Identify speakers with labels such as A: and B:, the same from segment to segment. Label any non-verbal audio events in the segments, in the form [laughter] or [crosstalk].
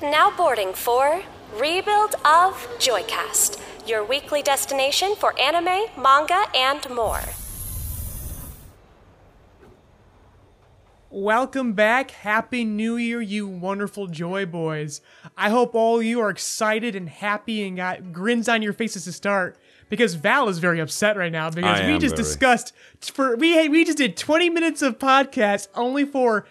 A: Now boarding for Rebuild of Joycast, your weekly destination for anime, manga, and more.
B: Welcome back. Happy New Year, you wonderful Joy Boys. I hope all you are excited and happy and got grins on your faces to start. Because Val is very upset right now because
C: I
B: we
C: am
B: just
C: very.
B: discussed for we we just did 20 minutes of podcast only for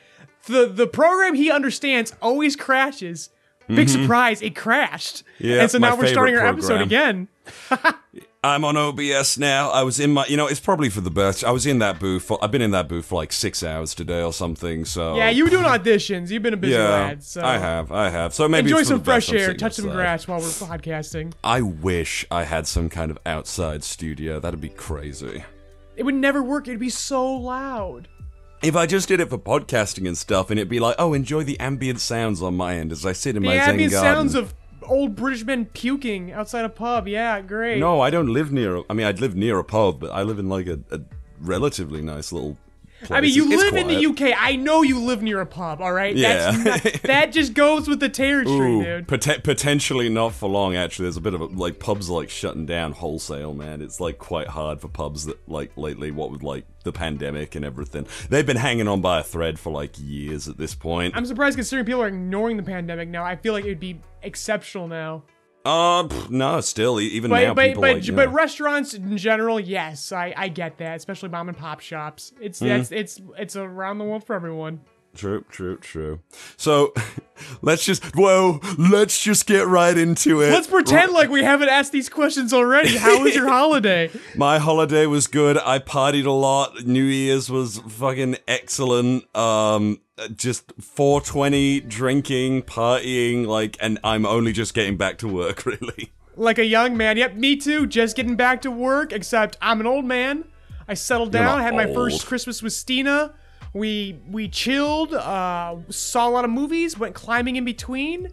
B: the the program he understands always crashes. Big surprise, it crashed.
C: Mm-hmm. Yeah,
B: and so now we're starting our
C: favorite
B: episode again. [laughs]
C: I'm on OBS now. I was in my, you know, it's probably for the best. I was in that booth. For, I've been in that booth for like six hours today or something. So
B: Yeah, you were doing auditions. You've been a busy
C: yeah,
B: lad. So
C: I have, I have. So maybe
B: enjoy some fresh air, touch some grass while we're podcasting.
C: I wish I had some kind of outside studio. That'd be crazy.
B: It would never work. It'd be so loud.
C: If I just did it for podcasting and stuff, and it'd be like, oh, enjoy the ambient sounds on my end as I sit in
B: The
C: my zen garden.
B: ambient sounds of old British men puking outside a pub. Yeah, great.
C: No, I don't live near. I mean, I'd live near a pub, but I live in like a, a relatively nice little. Place.
B: I mean, you
C: It's
B: live in the. UK. I know you live near a pub. All right.
C: Yeah.
B: That's not, [laughs] that just goes with the territory,
C: Ooh,
B: dude.
C: pote- potentially not for long. Actually, there's a bit of a, like pubs are like shutting down wholesale. Man, it's like quite hard for pubs that like lately. What with like the pandemic and everything, they've been hanging on by a thread for like years at this point.
B: I'm surprised considering people are ignoring the pandemic now. I feel like it'd be exceptional now.
C: Uh, pff, no, still even
B: But
C: now
B: but
C: people
B: but,
C: like
B: but restaurants in general, yes, I, I get that, especially mom and pop shops. It's
C: Hmm.
B: that's it's it's around the world for everyone.
C: True, true, true. So, [laughs] let's just whoa, let's just get right into it.
B: Let's pretend like we haven't asked these questions already. How was your [laughs] holiday?
C: My holiday was good. I partied a lot. New Year's was fucking excellent. Um, just 420 drinking, partying, like, and I'm only just getting back to work, [laughs] really.
B: Like a young man. Yep, me too. Just getting back to work, except I'm an old man. I settled down, had my
C: old.
B: first Christmas with Steena. We we chilled, uh, saw a lot of movies, went climbing in between,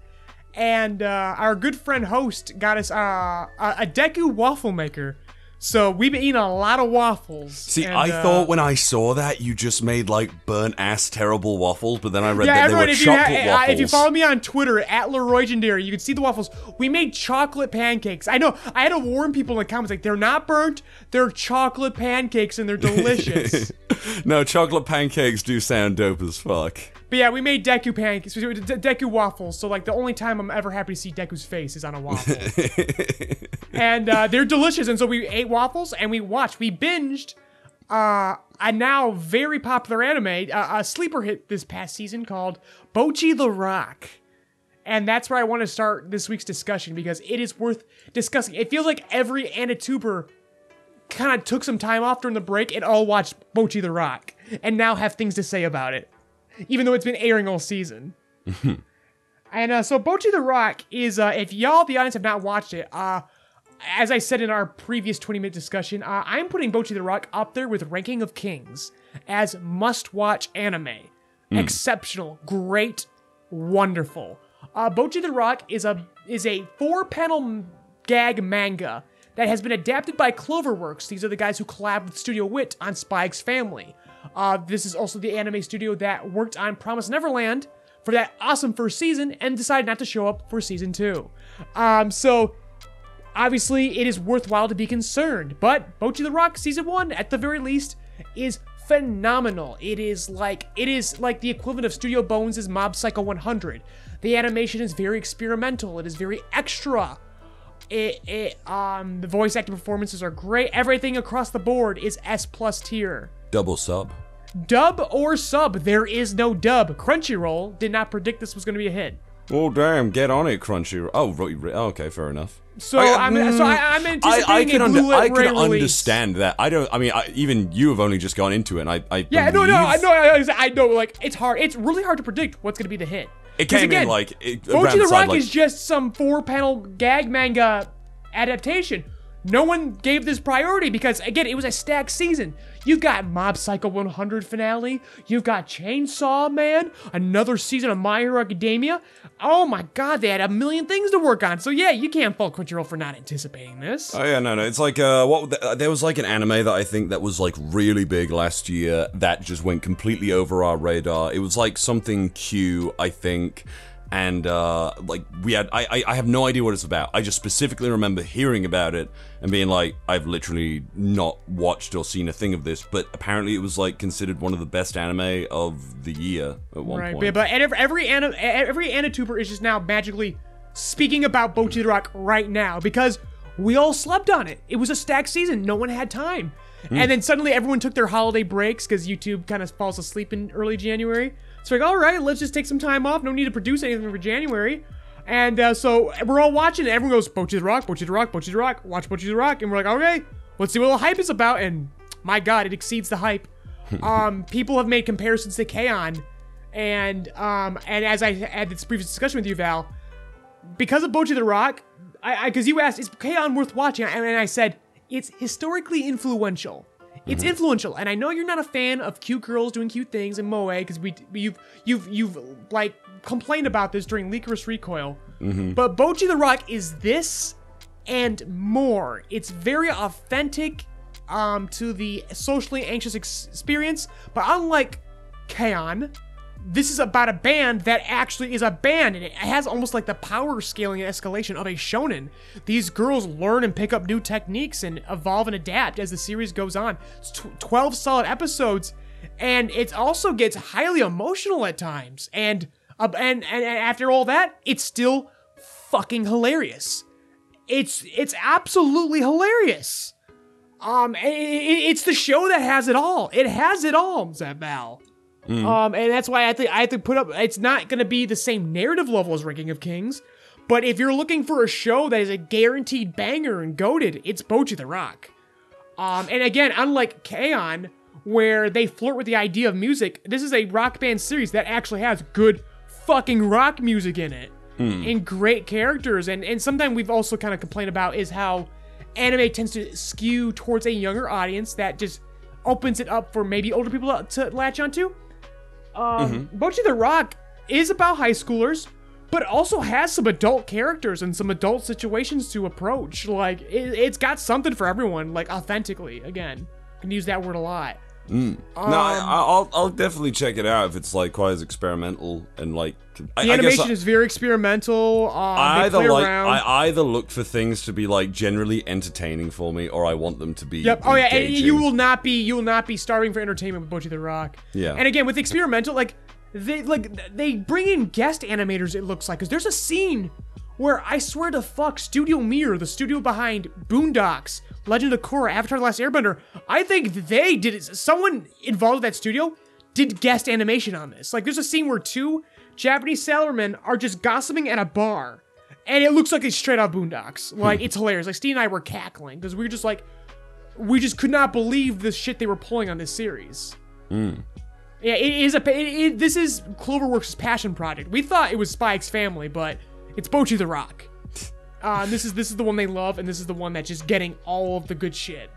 B: and uh, our good friend host got us uh, a, a Deku waffle maker. So we've been eating a lot of waffles.
C: See,
B: and,
C: I
B: uh,
C: thought when I saw that you just made like burnt ass terrible waffles, but then I read
B: Yeah,
C: that they were
B: you, ha-
C: chocolate
B: uh,
C: waffles.
B: if you follow me on Twitter at Leroy you can see the waffles. We made chocolate pancakes. I know. I had to warn people in the comments like they're not burnt. They're chocolate pancakes and they're delicious. [laughs]
C: no, chocolate pancakes do sound dope as fuck.
B: But yeah, we made Deku pancakes. Deku waffles. So like the only time I'm ever happy to see Deku's face is on a waffle. [laughs] and uh, they're delicious. And so we ate waffles and we watched. We binged uh, a now very popular anime, uh, a sleeper hit this past season called Bocchi the Rock. And that's where I want to start this week's discussion because it is worth discussing. It feels like every Anituber kind of took some time off during the break and all watched Bocchi the Rock and now have things to say about it, even though it's been airing all season. [laughs] and uh, so Bocchi the Rock is, uh, if y'all, the audience, have not watched it, uh, as I said in our previous 20 minute discussion, uh, I'm putting Bocchi the Rock up there with Ranking of Kings as must watch anime. Exceptional, great, wonderful. Uh, Bocchi the Rock is a is a four panel gag manga that has been adapted by Cloverworks. These are the guys who collabed with Studio Wit on X Family. Uh, this is also the anime studio that worked on Promise Neverland for that awesome first season and decided not to show up for season two. Um, so obviously it is worthwhile to be concerned. But Bocchi the Rock season one, at the very least, is phenomenal. It is like it is like the equivalent of Studio Bones' Mob Psycho 100. The animation is very experimental. It is very extra. It, it um the voice acting performances are great. Everything across the board is S plus tier.
C: Double sub.
B: Dub or sub, there is no dub. Crunchyroll did not predict this was going to be a hit.
C: Oh damn! Get on it, Crunchy. Oh, right, right, okay, fair enough.
B: So
C: I- uh,
B: I'm so I, mm, I'm
C: I,
B: anticipating
C: I can,
B: a
C: under, I can
B: release.
C: understand that. I don't. I mean, I, even you have only just gone into it. And I, I
B: Yeah, no, no, I know, I, I know. Like it's hard. It's really hard to predict what's going to be the hit.
C: It came
B: again,
C: in like it, around
B: the Rock
C: like,
B: is just some four-panel gag manga adaptation. No one gave this priority because again, it was a stacked season. You've got Mob Psycho 100 finale. You've got Chainsaw Man, another season of My Hero Academia. Oh my God, they had a million things to work on. So yeah, you can't fault Crunchyroll for not anticipating this.
C: Oh yeah, no, no. It's like uh, what uh, there was like an anime that I think that was like really big last year that just went completely over our radar. It was like something Q, I think, and uh, like we had I, I I have no idea what it's about. I just specifically remember hearing about it and being like, I've literally not watched or seen a thing of this, but apparently it was like considered one of the best anime of the year at one
B: Right,
C: point.
B: but, but every every Anna, every Anatuber is just now magically speaking about Bocchi the Rock right now because we all slept on it. It was a stacked season. No one had time.
C: Hmm.
B: And then suddenly everyone took their holiday breaks because YouTube kind of falls asleep in early January. So like, all right, let's just take some time off. No need to produce anything for January. And uh, so we're all watching. Everyone goes, Bocchi the Rock, Bocchi the Rock, Bocchi the Rock, watch Bocchi the Rock. And we're like, okay, let's see what the hype is about. And my God, it exceeds the hype. [laughs] um, people have made comparisons to K-On! And um, and as I had this previous discussion with you, Val, because of Bocchi the Rock, I because you asked, is K-On! worth watching? And I said it's historically influential. It's influential, and I know you're not a fan of cute girls doing cute things in moe because we you've you've you've like complained about this during Lycoris Recoil. But Bocchi the Rock is this and more. It's very authentic um, to the socially anxious ex- experience, but unlike K-On! This is about a band that actually is a band and it has almost like the power scaling and escalation of a shonen. These girls learn and pick up new techniques and evolve and adapt as the series goes on. It's tw- 12 solid episodes and it also gets highly emotional at times. And, uh, and and and after all that, it's still fucking hilarious. It's it's absolutely hilarious. Um, i- i- it's the show that has it all. It has it all, Zeb Val. Um, and that's why I think I have to put up. It's not going to be the same narrative level as Ranking of Kings, but if you're looking for a show that is a guaranteed banger and goaded, it's Bocchi the Rock. Um, and again, unlike K-On!, where they flirt with the idea of music, this is a rock band series that actually has good fucking rock music in it and great characters. And and sometimes we've also kind of complained about is how anime tends to skew towards a younger audience that just opens it up for maybe older people to latch onto. Um, mm-hmm. Bocchi the Rock is about high schoolers, but also has some adult characters and some adult situations to approach. Like it, it's got something for everyone. Like authentically, again, can use that word a lot. Mm.
C: no, I, um, I'll I'll definitely check it out if it's like quite as experimental and like
B: The
C: I
B: animation
C: I-
B: is very experimental. Um,
C: I either like
B: around.
C: I either look for things to be like generally entertaining for me, or I want them to be.
B: Yep. Oh yeah, and you will not be you will not be starving for entertainment with Bocchi the Rock.
C: Yeah.
B: And again with experimental, like they like they bring in guest animators. It looks like because there's a scene where I swear to fuck, Studio Mir, the studio behind Boondocks, Legend of Korra, Avatar: The Last Airbender, I think they did it. Someone involved with that studio did guest animation on this. Like there's a scene where two Japanese salarymen are just gossiping at a bar. And it looks like it's straight out Boondocks. Like it's hilarious. Like Steve and I were cackling because we were just like, we just could not believe the shit they were pulling on this series. Yeah, it is a. It, it, this is Cloverworks' passion project. We thought it was Spy x Family, but it's Bocchi the Rock. [laughs] Um, this is this is the one they love, and this is the one that's just getting all of the good shit.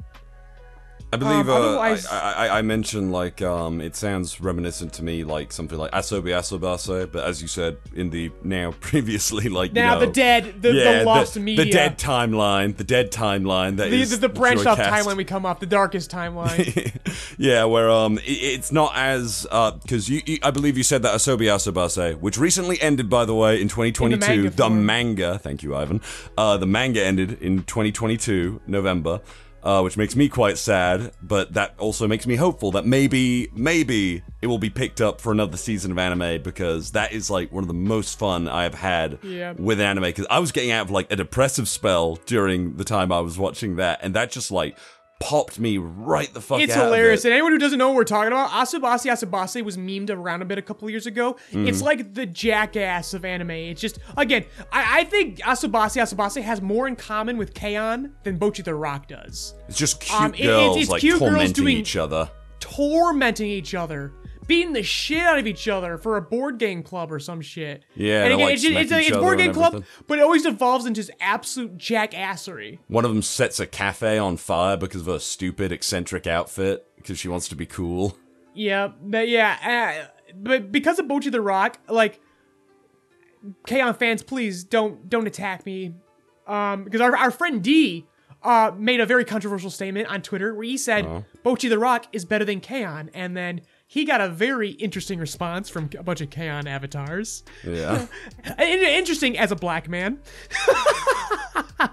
C: I believe
B: Um,
C: uh,
B: otherwise-
C: I, I, I mentioned like um, it sounds reminiscent to me like something like Asobi Asobase, but as you said in the now [laughs] previously like you
B: Now
C: know,
B: the dead, the,
C: yeah,
B: the lost
C: the,
B: media,
C: the dead timeline, the dead timeline that
B: the,
C: is
B: the, the branched off timeline we come off, the darkest timeline. [laughs]
C: yeah, where um, it, it's not as uh, because you, you, I believe you said that Asobi Asobase, which recently ended by the way in 2022.
B: manga
C: the manga, thank you, Ivan. Uh, the manga ended in 2022 November. Uh, which makes me quite sad, but that also makes me hopeful that maybe, maybe it will be picked up for another season of anime because that is like one of the most fun I have had
B: Yeah.
C: with anime. Because I was getting out of like a depressive spell during the time I was watching that, and that just like popped me right the fuck
B: It's
C: out of
B: hilarious.
C: it.
B: And anyone who doesn't know what we're talking about, Asubase Asubase was memed around a bit a couple years ago.
C: Mm.
B: It's like the jackass of anime. It's just, again, I, I think Asubase Asubase has more in common with K-On! than Bocchi the Rock does.
C: It's just cute
B: Um, it- it's-
C: girls
B: it's
C: like
B: cute girls
C: tormenting
B: doing-
C: each other.
B: Tormenting each other. Beating the shit out of each other for a board game club or some shit.
C: Yeah,
B: and again,
C: like,
B: it's, just, it's, a, it's board game club, but it always devolves into just absolute jackassery.
C: One of them sets a cafe on fire because of her stupid eccentric outfit because she wants to be cool.
B: Yeah, but yeah, uh, but because of Bocchi the Rock, like, K-On! fans, please don't don't attack me, um, because our our friend D, uh, made a very controversial statement on Twitter where he said Bocchi the Rock is better than K-On! and then he got a very interesting response from a bunch of K-On avatars.
C: Yeah. [laughs]
B: Interesting as a black man. [laughs]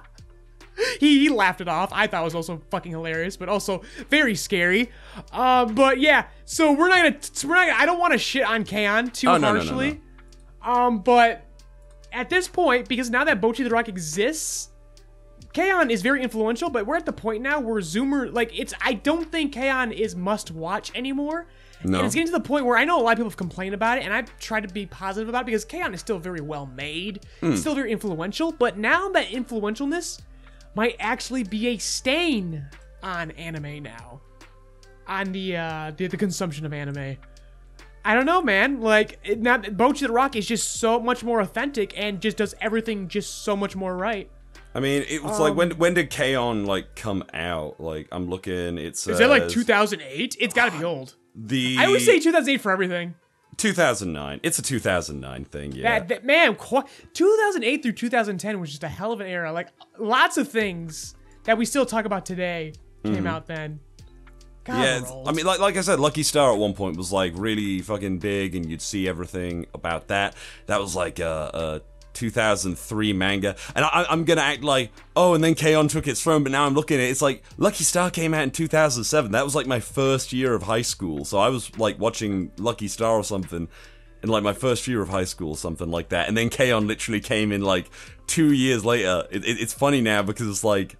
B: he, he laughed it off. I thought it was also fucking hilarious, but also very scary. Uh, but yeah, so we're not gonna we're not. Gonna, I don't want to shit on K-On too
C: Oh, no, no, no,
B: harshly. Um, but at this point, because now that Bocchi the Rock exists, K-On is very influential. But we're at the point now where Zoomer, like, it's. I don't think K-On is must watch anymore.
C: No.
B: And it's getting to the point where I know a lot of people have complained about it, and I've tried to be positive about it because K-On is still very well made.
C: Hmm.
B: It's still very influential, but now that influentialness might actually be a stain on anime now. On the uh the, the consumption of anime. I don't know, man. Like, it, not Bocchi the Rock is just so much more authentic and just does everything just so much more right.
C: I mean, it was
B: Um,
C: like when when did K-On like come out? Like I'm looking, it's
B: Is that like 2008? It's got to be old.
C: The
B: I would say 2008 for everything.
C: 2009. It's a 2009 thing, yeah.
B: That, that man, qu- 2008 through 2010 was just a hell of an era. Like lots of things that we still talk about today came mm-hmm. out then. God,
C: yeah. I mean, like like I said, Lucky Star at one point was like really fucking big, and you'd see everything about that. That was like a, a 2003 manga, and I, I'm gonna act like, oh, and then K-On took its throne, but now I'm looking at it, it's like Lucky Star came out in 2007. That was like my first year of high school, so I was like watching Lucky Star or something. In like my first year of high school, something like that, and then K-On literally came in like two years later. It, it, it's funny now because it's like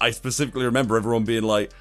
C: I specifically remember everyone being like,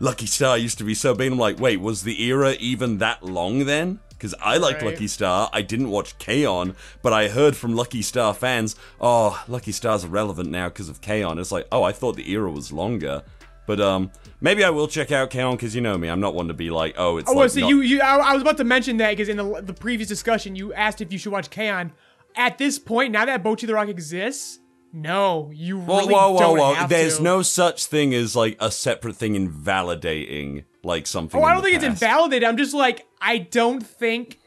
C: Lucky Star used to be so big. I'm like, wait, was the era even that long then? Because I liked
B: Right.
C: Lucky Star. I didn't watch K-On, but I heard from Lucky Star fans, oh, Lucky Star's irrelevant now because of K-On. It's like, oh, I thought the era was longer. But um, maybe I will check out K-On because you know me. I'm not one to be like, oh, it's
B: Oh,
C: like
B: so
C: not-
B: you, you, I, I was about to mention that because in the, the previous discussion, you asked if you should watch K-On. At this point, now that Bocchi the Rock exists, no, you
C: Whoa, whoa, whoa,
B: don't
C: whoa!
B: have
C: There's
B: to.
C: no such thing as like a separate thing invalidating like something.
B: Oh, I don't think it's invalidated. I'm just like, I don't think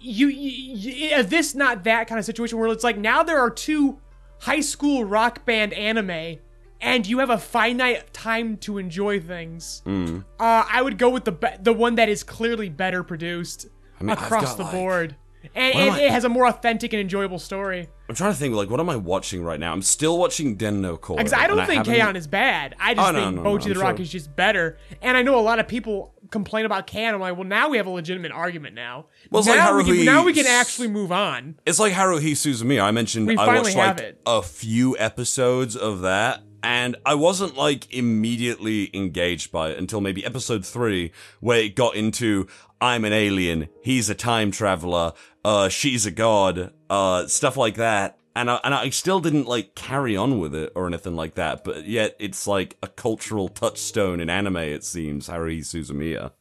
B: you, you, you this not that kind of situation where it's like now there are two high school rock band anime and you have a finite time to enjoy things.
C: Hmm.
B: Uh, I would go with the be- the one that is clearly better produced
C: I've
B: across the
C: like-
B: board. And, and
C: I-
B: it has a more authentic and enjoyable story.
C: I'm trying to think, like, what am I watching right now? I'm still watching Den no.
B: Because I don't think
C: haven't-
B: is bad. I just
C: Oh, no,
B: think
C: no, no, I'm
B: the Rock
C: sure.
B: is just better. And I know a lot of people complain about K-On. I'm like, well, now we have a legitimate argument now.
C: Well, it's
B: now,
C: like
B: we can, now we can actually move on.
C: It's like Haruhi Suzumiya. I mentioned
B: We
C: I watched like a few episodes of that, and I wasn't like immediately engaged by it until maybe episode three, where it got into I'm an alien, he's a time traveler, uh, she's a god, uh, stuff like that. And I, and I still didn't like carry on with it or anything like that, but yet it's like a cultural touchstone in anime. It seems Haruhi Suzumiya.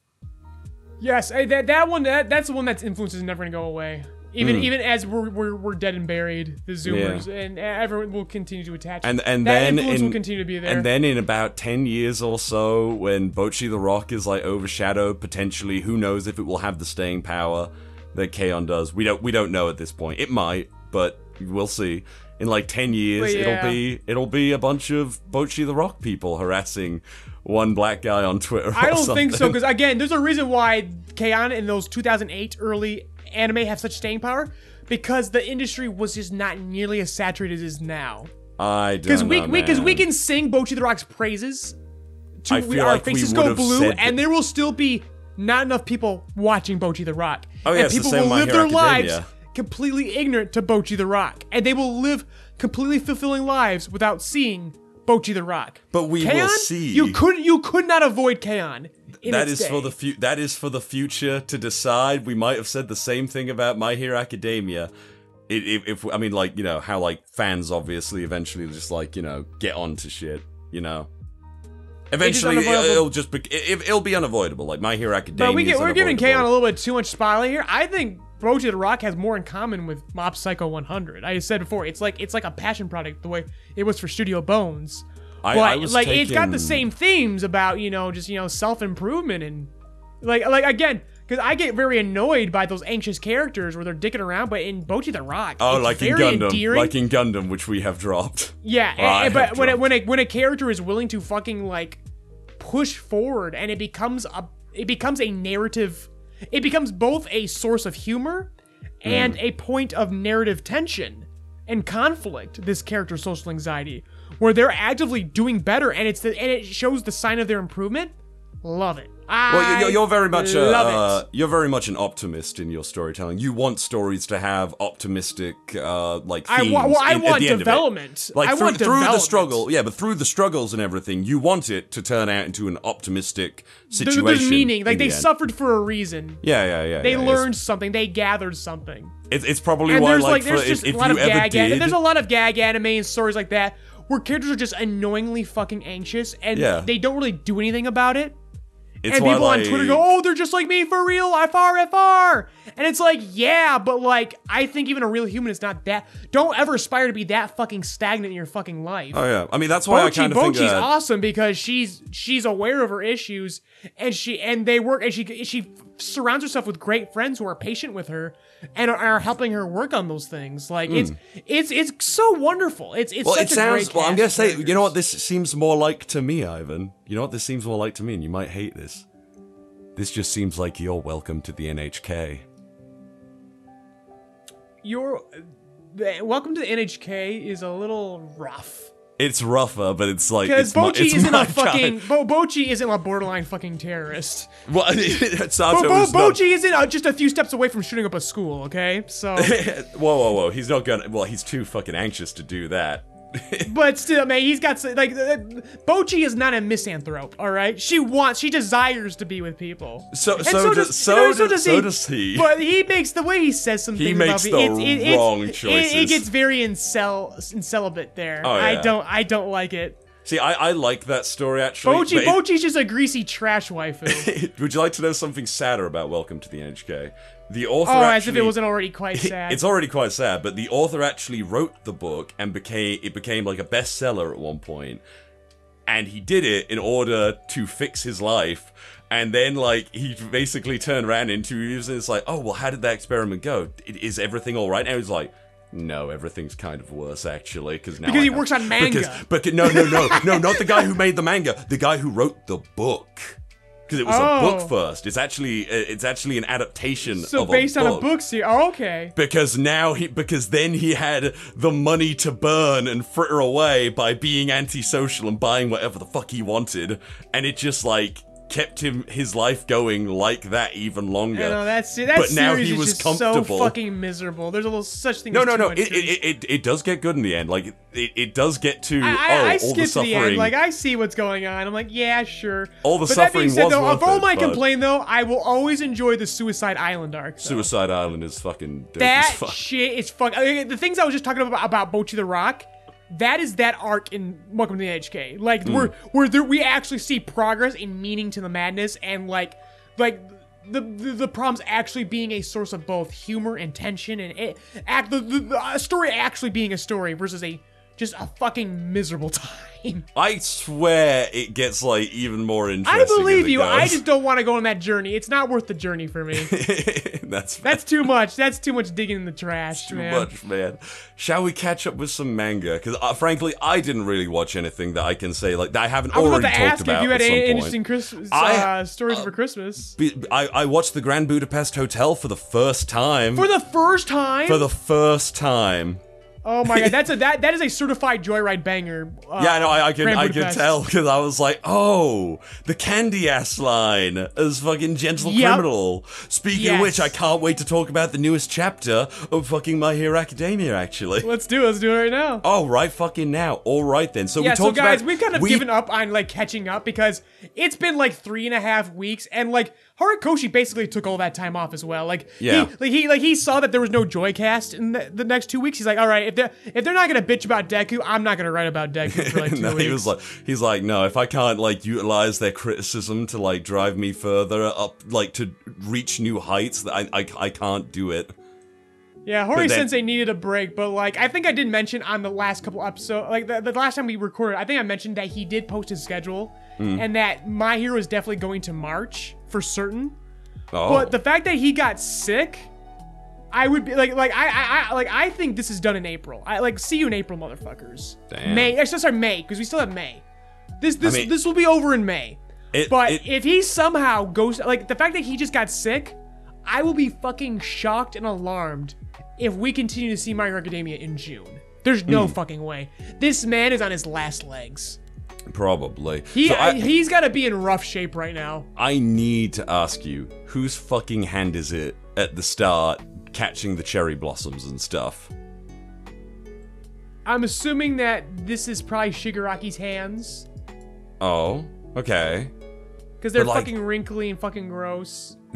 B: Yes, eh, that that one that, that's the one that's influence is never gonna go away. Even
C: Hmm.
B: even as we're, we're we're dead and buried, the Zoomers and everyone will continue to attach.
C: And and
B: that
C: then
B: influence
C: in,
B: will continue to be there.
C: And then in about ten years or so, when Bocchi the Rock is like overshadowed, potentially, who knows if it will have the staying power that K-On does? We don't we don't know at this point. It might, but we'll see. In like ten years,
B: yeah.
C: it'll be it'll be a bunch of Bocchi the Rock people harassing one black guy on Twitter. [laughs]
B: I don't think so because again, there's a reason why K-On! in those 2008 early anime have such staying power because the industry was just not nearly as saturated as it is now.
C: I don't
B: Because we because we
C: man.
B: can sing Bocchi the Rock's praises to
C: I
B: we,
C: feel
B: our
C: like
B: faces go blue, and there will still be not enough people watching Bocchi the Rock.
C: Oh, yeah,
B: and
C: the
B: people
C: same
B: will live their lives completely ignorant to Bocchi the Rock, and they will live completely fulfilling lives without seeing Bocchi the Rock.
C: But we will
B: K-On!
C: see.
B: You could you could not avoid K-On! In
C: That is for the fu- that is for the future to decide. We might have said the same thing about My Hero Academia. If, if, if I mean, like you know how like fans obviously eventually just like you know get onto shit. You know, eventually uh,
B: unavoidable.
C: it'll just be, it, it'll be unavoidable. Like My Hero Academia.
B: But we get, we're giving
C: unavoidable.
B: K-On! a little bit too much spotlight here. I think Bocchi the Rock has more in common with Mob Psycho 100. I said before, it's like it's like a passion product the way it was for Studio Bones.
C: I,
B: But
C: I was
B: like it's got the same themes about you know just you know self improvement and like like again because I get very annoyed by those anxious characters where they're dicking around. But in Bocchi the Rock,
C: Oh,
B: it's
C: like in Gundam,
B: endearing.
C: like in Gundam, which we have dropped.
B: Yeah, [laughs]
C: Well, I
B: and- but when a, when a when a character is willing to fucking like push forward and it becomes a it becomes a narrative it becomes both a source of humor and
C: Hmm.
B: a point of narrative tension and conflict. This character's social anxiety, where they're actively doing better, and it's the and it shows the sign of their improvement. Love it.
C: Well, you're, you're very much a, uh, you're very much an optimist in your storytelling. You want stories to have optimistic, uh, like
B: I
C: themes.
B: wa- well, I
C: in-
B: want
C: the end of it.
B: development.
C: Like
B: I
C: through,
B: want
C: through the struggle, yeah, but through the struggles and everything, you want it to turn out into an optimistic
B: There-
C: situation.
B: There's meaning. Like they
C: the
B: suffered for a reason.
C: Yeah, yeah, yeah.
B: They
C: yeah,
B: learned something. They gathered something.
C: It's, it's probably
B: And
C: why,
B: there's
C: like,
B: like, there's
C: if,
B: just
C: if
B: a lot
C: you
B: of
C: ever
B: gag.
C: did,
B: There's a lot of gag anime and stories like that where characters are just annoyingly fucking anxious and
C: Yeah.
B: they don't really do anything about it.
C: it's
B: and people on Twitter go, "Oh, they're just like me for real, FR, FR," and it's like, yeah, but like, I think even a real human is not that. Don't ever aspire to be that fucking stagnant in your fucking life.
C: Oh yeah, I mean that's why I kind of think
B: Bocchi's
C: that.
B: awesome because she's she's aware of her issues and she and they work and she she surrounds herself with great friends who are patient with her and are, are helping her work on those things. Like it's it's it's so wonderful. It's it's
C: Hmm. Well,
B: such
C: it
B: a
C: sounds.
B: great
C: Well, I'm gonna say, you know what this seems more like to me, Ivan. You know what this seems more like to me, and you might hate this. This just seems like you're welcome to the NHK.
B: Your the- welcome to the NHK is a little rough
C: It's rougher, but it's like
B: because
C: Bocchi
B: isn't a fucking. Bo, Bocchi isn't a borderline fucking terrorist.
C: Well, [laughs] Sato
B: Bo, Bo,
C: is not-
B: Bocchi isn't uh, just a few steps away from shooting up a school. Okay, so. [laughs]
C: whoa, whoa, whoa! He's not gonna. Well, he's too fucking anxious to do that.
B: But still, man, he's got like uh, Bocchi is not a misanthrope. All right, she wants, she desires to be with people.
C: So-
B: And
C: so does- so does- so does he.
B: But he makes the way he says some
C: He
B: things
C: makes
B: about
C: the
B: it, it,
C: wrong
B: it- It,
C: choices.
B: gets very incel, celibate there.
C: Oh,
B: I don't, I don't like it.
C: See, I, I like that story actually. Bocchi,
B: Bocchi's just a greasy trash waifu. [laughs]
C: would you like to know something sadder about Welcome to the NHK? The author
B: oh,
C: actually,
B: as if it wasn't already quite [laughs] sad.
C: It's already quite sad, but the author actually wrote the book and became it became like a bestseller at one. And he did it in order to fix his life. And then like he basically turned around in two years and it's like, oh well, how did that experiment go? Is everything all right? And he's like. No, everything's kind of worse actually because now
B: Because
C: I
B: he
C: have-
B: works on [laughs] manga.
C: Because, but no, no, no, no, not the guy who made the manga. The guy who wrote the book. Because it was a
B: Oh.
C: book first. It's actually uh, it's actually an adaptation
B: so
C: of
B: based
C: a
B: on a book series. Oh, okay.
C: because now he because then he had the money to burn and fritter away by being antisocial and buying whatever the fuck he wanted and it just like kept him his life going like that even longer
B: I know that's that
C: but now he was comfortable
B: so fucking miserable. There's a little such thing.
C: no no no it, it, it, it does get good in the end like it, it does get to
B: I, I,
C: oh
B: I
C: all the suffering
B: the end. Like I see what's going on. I'm like, yeah, sure.
C: All the
B: but that being
C: suffering
B: said,
C: was
B: though, of all my complaint though, I will always enjoy the Suicide Island arc. though.
C: suicide island is fucking
B: That
C: as fuck.
B: shit is fuck. I mean, the things I was just talking about about Bocchi the Rock. That is that arc in Welcome to the HK. Like
C: Hmm.
B: where where there, we actually see progress and meaning to the madness, and like like the, the the problems actually being a source of both humor and tension, and it act the, the, the story actually being a story versus a just a fucking miserable [laughs] time.
C: i swear it gets like even more interesting
B: I believe you. I just don't want to go on that journey. It's not worth the journey for me. [laughs]
C: that's
B: That's too much. That's too much digging in the trash,
C: too
B: man.
C: much, man. Shall we catch up with some manga? Because uh, frankly, I didn't really watch anything that I can say like that I haven't
B: I was
C: already
B: about to
C: talked
B: ask
C: about
B: if you had any interesting Christmas
C: I-
B: uh, stories for Christmas.
C: Be- I, I watched the Grand Budapest Hotel for the first time.
B: For the first time.
C: For the first time.
B: Oh my god, [laughs] that's a that that is a certified joyride banger. Uh,
C: Yeah, no, I, I can
B: Grand
C: I can tell because I was like, oh, the candy ass line as fucking gentle
B: Yep.
C: criminal. Speaking of which, I can't wait to talk about the newest chapter of fucking My Hero Academia. Actually.
B: Let's do it. Let's do it right now.
C: Oh, right, fucking now. All right then. So
B: yeah,
C: we
B: so guys,
C: about
B: we've kind of
C: we-
B: given up on like catching up because it's been like three and a half weeks, and like Horikoshi basically took all that time off as well. Like,
C: Yeah.
B: he, like he like he saw that there was no Joycast in the, the next two weeks. He's like, all right, if they're if they're not gonna bitch about Deku, I'm not gonna write about Deku for like [laughs] two
C: no,
B: weeks.
C: he was like, he's like, no, if I can't like utilize their criticism to like drive me further up, like to reach new heights, I I, I can't do it.
B: Yeah, Hori
C: then-
B: Sensei needed a break, but like I think I did mention on the last couple episodes, like the, the last time we recorded, I think I mentioned that he did post his schedule
C: Hmm.
B: and that My Hero is definitely going to March for certain.
C: Oh,
B: But the fact that he got sick, I would be like, like I, I, I like I think this is done in April. I like see you in April, motherfuckers.
C: Damn.
B: May, actually, sorry, May, because we still have May. This, this,
C: mean-
B: this will be over in May.
C: it,
B: But
C: it-
B: if he somehow goes, like the fact that he just got sick, I will be fucking shocked and alarmed if we continue to see My Hero Academia in June. There's no fucking way. This man is on his last legs.
C: Probably.
B: He
C: So I,
B: he's got to be in rough shape right now.
C: I need to ask you, whose fucking hand is it at the start catching the cherry blossoms and stuff?
B: I'm assuming that this is probably Shigaraki's hands
C: Oh, okay.
B: because they're
C: like-
B: fucking wrinkly and fucking gross. [laughs]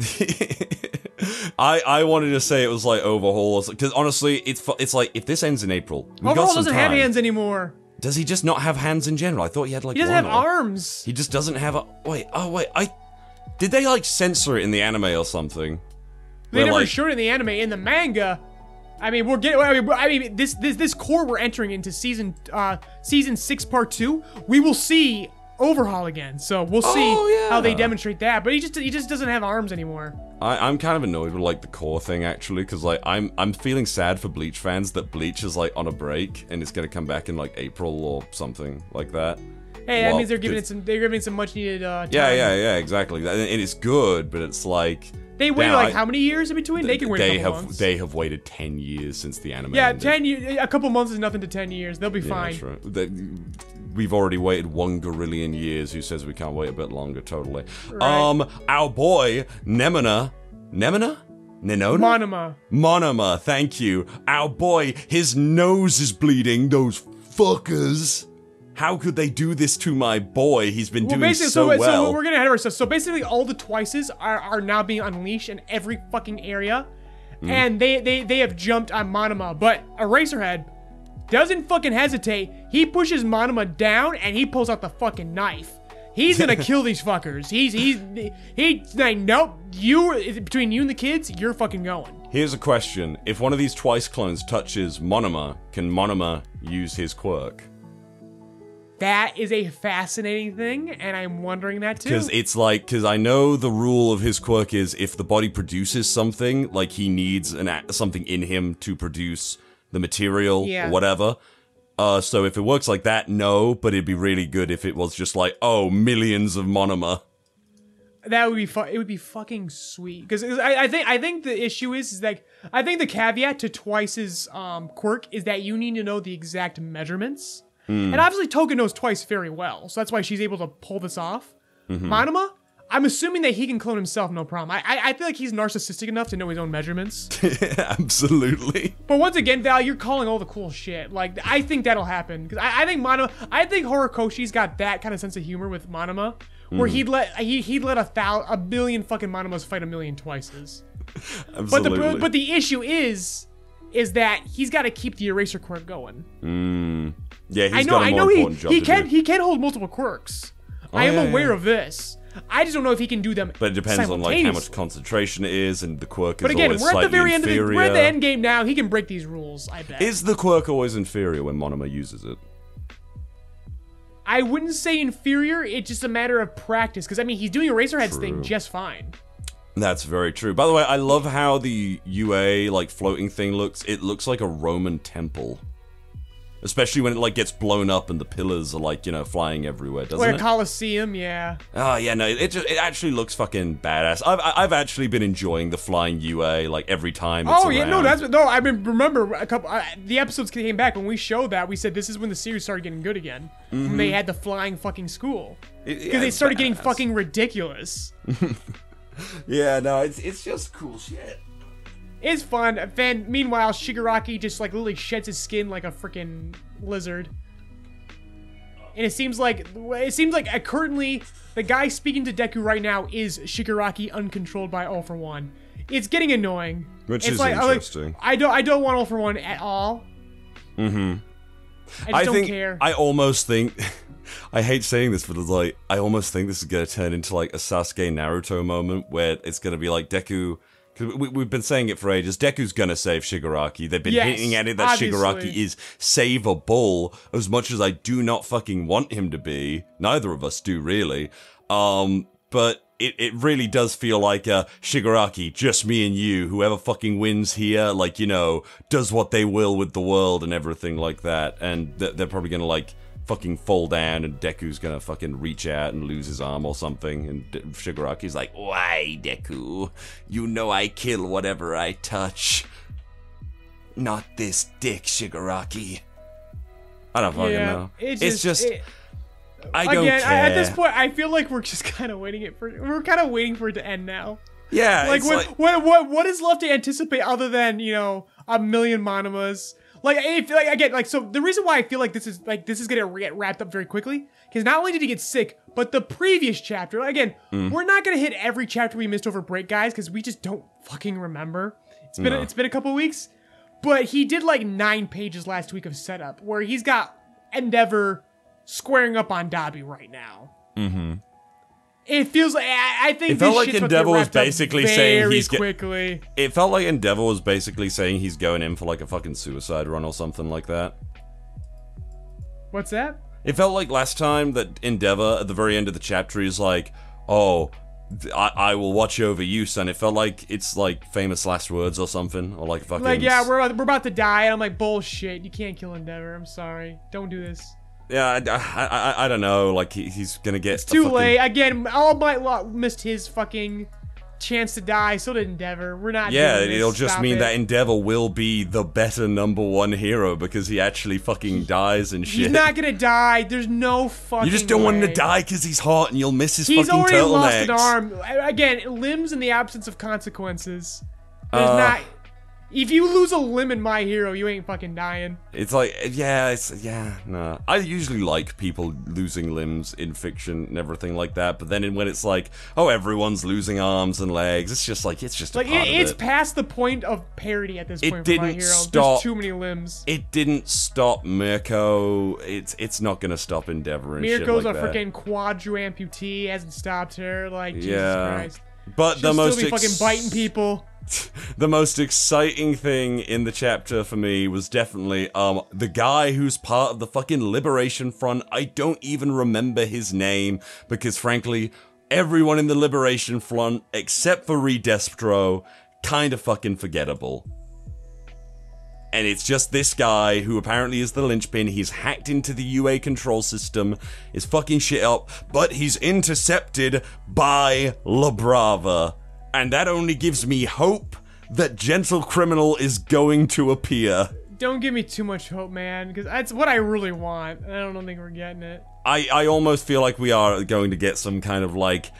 C: I I wanted to say it was like overhaul because honestly, it's it's like if this ends in April, we got
B: Overhaul
C: some
B: doesn't have hands anymore.
C: Does he just not have hands in general? I thought he had like
B: He doesn't
C: one
B: have
C: or-
B: arms.
C: He just doesn't have a wait. Oh wait, I did they like censor it in the anime or something?
B: They
C: Where,
B: never
C: like-
B: showed it in the anime. In the manga, I mean, we're getting. I mean, I mean, this this this core we're entering into season uh season six part two. We will see Overhaul again, so we'll see
C: Oh,
B: how they demonstrate that. But he just he just doesn't have arms anymore.
C: I, I'm kind of annoyed with like the core thing actually, because like I'm I'm feeling sad for Bleach fans that Bleach is like on a break and it's gonna come back in like April or something like that.
B: Hey, that means they're giving it some they're giving it some much needed uh, time.
C: Yeah, yeah, yeah, exactly. And and it's good, but it's like
B: They waited like
C: I-
B: how many years in between? They can wait
C: they
B: a couple
C: have
B: months.
C: they have waited ten years since the anime.
B: yeah,
C: ended.
B: ten years. A couple months is nothing to ten years. They'll be
C: Yeah,
B: fine.
C: that's right. They- we've already waited one gorillion years. Who says we can't wait a bit longer? Totally. Um, our boy Nemona, Nemona, Nenona,
B: Monoma.
C: Monoma. Thank you. Our boy, his nose is bleeding. Those fuckers. How could they do this to my boy? He's been
B: Well,
C: doing
B: basically,
C: so
B: so,
C: well.
B: so we're gonna head ourselves. So basically, all the twices are, are now being unleashed in every fucking area,
C: Mm.
B: and they, they they have jumped on Monoma. But Eraserhead doesn't fucking hesitate. He pushes Monoma down and he pulls out the fucking knife. He's gonna [laughs] kill these fuckers. He's he's he's like, nope. You between you and the kids, you're fucking going.
C: Here's a question: If one of these twice clones touches Monoma, can Monoma use his quirk?
B: That is a fascinating thing, and I'm wondering that too.
C: Because it's like, because I know the rule of his quirk is if the body produces something, like he needs an a- something in him to produce the material
B: Yeah.
C: or whatever. Uh, so if it works like that, no. But it'd be really good if it was just like, oh, millions of Monoma.
B: That would be fu- it would be fucking sweet because I, I think I think the issue is is like I think the caveat to Twice's um, quirk is that you need to know the exact measurements,
C: Hmm.
B: and obviously Toga knows Twice very well, so that's why she's able to pull this off.
C: Mm-hmm.
B: Monoma, I'm assuming that he can clone himself no problem. I, I I feel like he's narcissistic enough to know his own measurements. [laughs]
C: Absolutely.
B: but once again, Val, you're calling all the cool shit. Like I think that'll happen because I, I think Monoma, I think Horikoshi's got that kind of sense of humor with Monoma. Where
C: Mm-hmm.
B: he'd let he, he'd let a thou a billion fucking Monomas fight a million twices. But the but the issue is is that he's got to keep the eraser quirk going.
C: yeah, he's
B: I know I know he he can
C: do.
B: he can hold multiple quirks. I am
C: yeah,
B: aware
C: yeah.
B: of this. I just don't know if he can do them.
C: But it depends on like how much concentration it is, and the quirk is
B: But again,
C: always
B: we're at the very end of the
C: inferior.
B: we're at the end game now. He can break these rules. I bet.
C: Is the quirk always inferior when Monoma uses it?
B: I wouldn't say inferior. It's just a matter of practice. Because I mean, he's doing a thing
C: True.
B: Thing just fine.
C: That's very true. By the way, I love how the UA like floating thing looks. It looks like a Roman temple. Especially when it like gets blown up and the pillars are like, you know, flying everywhere, doesn't
B: Like a
C: it?
B: Coliseum, yeah.
C: Oh yeah, no, it just, it actually looks fucking badass. I've I've actually been enjoying the flying UA like every time. It's
B: Oh yeah, no, that's no. I mean, remember a couple. Uh, the episodes came back when we showed that. We said this is when the series started getting good again. When they had the flying fucking school because
C: yeah,
B: they started getting fucking ridiculous. [laughs]
C: Yeah, no, it's it's just cool shit.
B: It's fun. Then meanwhile, Shigaraki just like literally sheds his skin like a freaking lizard. And it seems like it seems like uh, currently the guy speaking to Deku right now is Shigaraki uncontrolled by All for One. It's getting annoying.
C: Which
B: it's
C: is
B: like, I like-
C: interesting.
B: I don't I don't want All for One at all. Mm-hmm. I just don't
C: think
B: care.
C: I almost think [laughs] I hate saying this, but it's like I almost think this is gonna turn into like a Sasuke Naruto moment where it's gonna be like Deku. We, we've been saying it for ages. Deku's gonna save Shigaraki. They've been
B: Yes,
C: hinting at it that Shigaraki
B: obviously.
C: is savable. As much as I do not fucking want him to be, neither of us do really. Um, but it, it really does feel like uh, Shigaraki, just me and you. Whoever fucking wins here, like you know, does what they will with the world and everything like that. And th- they're probably gonna like fucking fall down and Deku's gonna fucking reach out and lose his arm or something. And D- Shigaraki's like, Why, Deku? You know I kill whatever I touch. Not this dick, Shigaraki. I don't fucking
B: yeah,
C: know.
B: It
C: it's just.
B: it-
C: I don't
B: again,
C: care.
B: At this point, I feel like we're just [laughs] kind of waiting it for. We're kind of waiting for it to end now.
C: yeah,
B: Like
C: it's
B: what,
C: like,
B: what, what, what is left to anticipate other than you know a million monomas? Like, if, like again, like so, the reason why I feel like this is like this is gonna get wrapped up very quickly because not only did he get sick, but the previous chapter. Again,
C: Mm.
B: we're not gonna hit every chapter we missed over break, guys, because we just don't fucking remember. It's been
C: No.
B: it's been a couple weeks, but he did like nine pages last week of setup where he's got Endeavor squaring up on Dabi right now. Mm-hmm. It feels like I, I think
C: It felt
B: this
C: like
B: shit's about to get
C: Endeavor was basically saying he's
B: quickly.
C: it felt like Endeavor was basically saying he's going in for like a fucking suicide run or something like that.
B: What's that?
C: It felt like last time that Endeavor at the very end of the chapter is like, "Oh, I, I will watch over you, son." It felt like it's like famous last words or something, or like fucking.
B: Like, yeah, we're about, we're about to die. And I'm like, bullshit. You can't kill Endeavor. I'm sorry. Don't do this.
C: Yeah. I, I, I, I don't know. Like he, he's gonna get
B: It's too
C: fucking-
B: late. Again, All Might Law missed his fucking chance to die. So did Endeavor. We're not.
C: Yeah, it'll just
B: Stop
C: mean
B: it.
C: that Endeavor will be the better number one hero because he actually fucking dies and shit.
B: he's not gonna die. There's no fucking.
C: you just don't want him to die because he's hot and you'll miss his
B: He's
C: fucking
B: already lost an arm. Again, limbs in the absence of consequences. There's
C: Uh.
B: not. If you lose a limb in My Hero, you ain't fucking dying.
C: It's like, yeah, it's yeah, no. I usually like people losing limbs in fiction and everything like that, but then when it's like, oh, everyone's losing arms and legs, it's just like it's just a
B: Like it, it's
C: it.
B: past the point of parody at this
C: It
B: point My
C: didn't
B: Hero.
C: stop-
B: There's too many limbs.
C: it didn't stop Mirko. It's it's not gonna stop Endeavor and shit
B: Mirko's
C: like
B: a
C: that.
B: freaking quadru amputee. Hasn't stopped her. Like Jesus
C: Yeah.
B: Christ.
C: But
B: She'll
C: the most
B: still be fucking biting people.
C: The most exciting thing in the chapter for me was definitely um the guy who's part of the fucking liberation front i don't even remember his name because frankly everyone in the liberation front except for Re-Destro kind of fucking forgettable and it's just this guy who apparently is the linchpin. He's hacked into the UA control system, is fucking shit up, but he's intercepted by La Brava. And that only gives me hope that Gentle Criminal is going to appear.
B: Don't give me too much hope, man, because that's what I really want. I don't think we're getting it.
C: I, I almost feel like we are going to get some kind of like,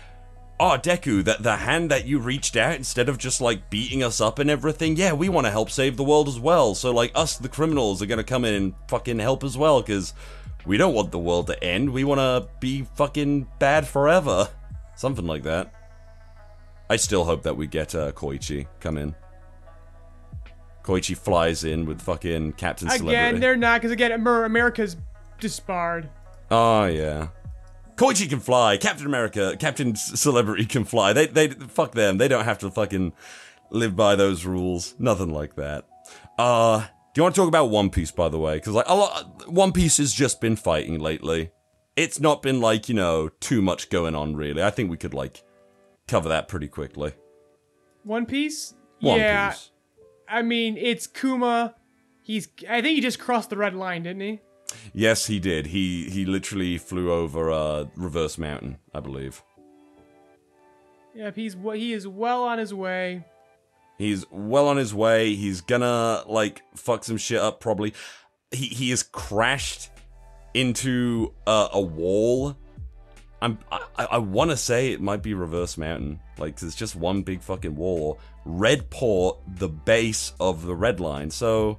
C: oh, Deku, that the hand that you reached out instead of just like beating us up and everything, yeah, we want to help save the world as well. So, like, us, the criminals, are going to come in and fucking help as well because we don't want the world to end. We want to be fucking bad forever. Something like that. I still hope that we get uh, Koichi come in. Koichi flies in with fucking Captain Celebrity.
B: Again, they're not, because again, America's disbarred.
C: Oh yeah. Koichi can fly. Captain America, Captain Celebrity can fly. They they fuck them. They don't have to fucking live by those rules. Nothing like that. Uh, do you want to talk about One Piece by the way? Because like a lot, One Piece has just been fighting lately. It's not been like you know too much going on really. I think we could like cover that pretty quickly.
B: One Piece?
C: One
B: yeah.
C: Piece.
B: I mean, it's Kuma. He's. I think he just crossed the red line, didn't he?
C: Yes, he did. He he literally flew over uh, Reverse Mountain, I believe.
B: Yep, he's he is well on his way.
C: He's well on his way. He's gonna like fuck some shit up probably. He he has crashed into uh, a wall. I'm I, I want to say it might be Reverse Mountain, like 'cause it's just one big fucking wall. Red Port, the base of the Red Line. So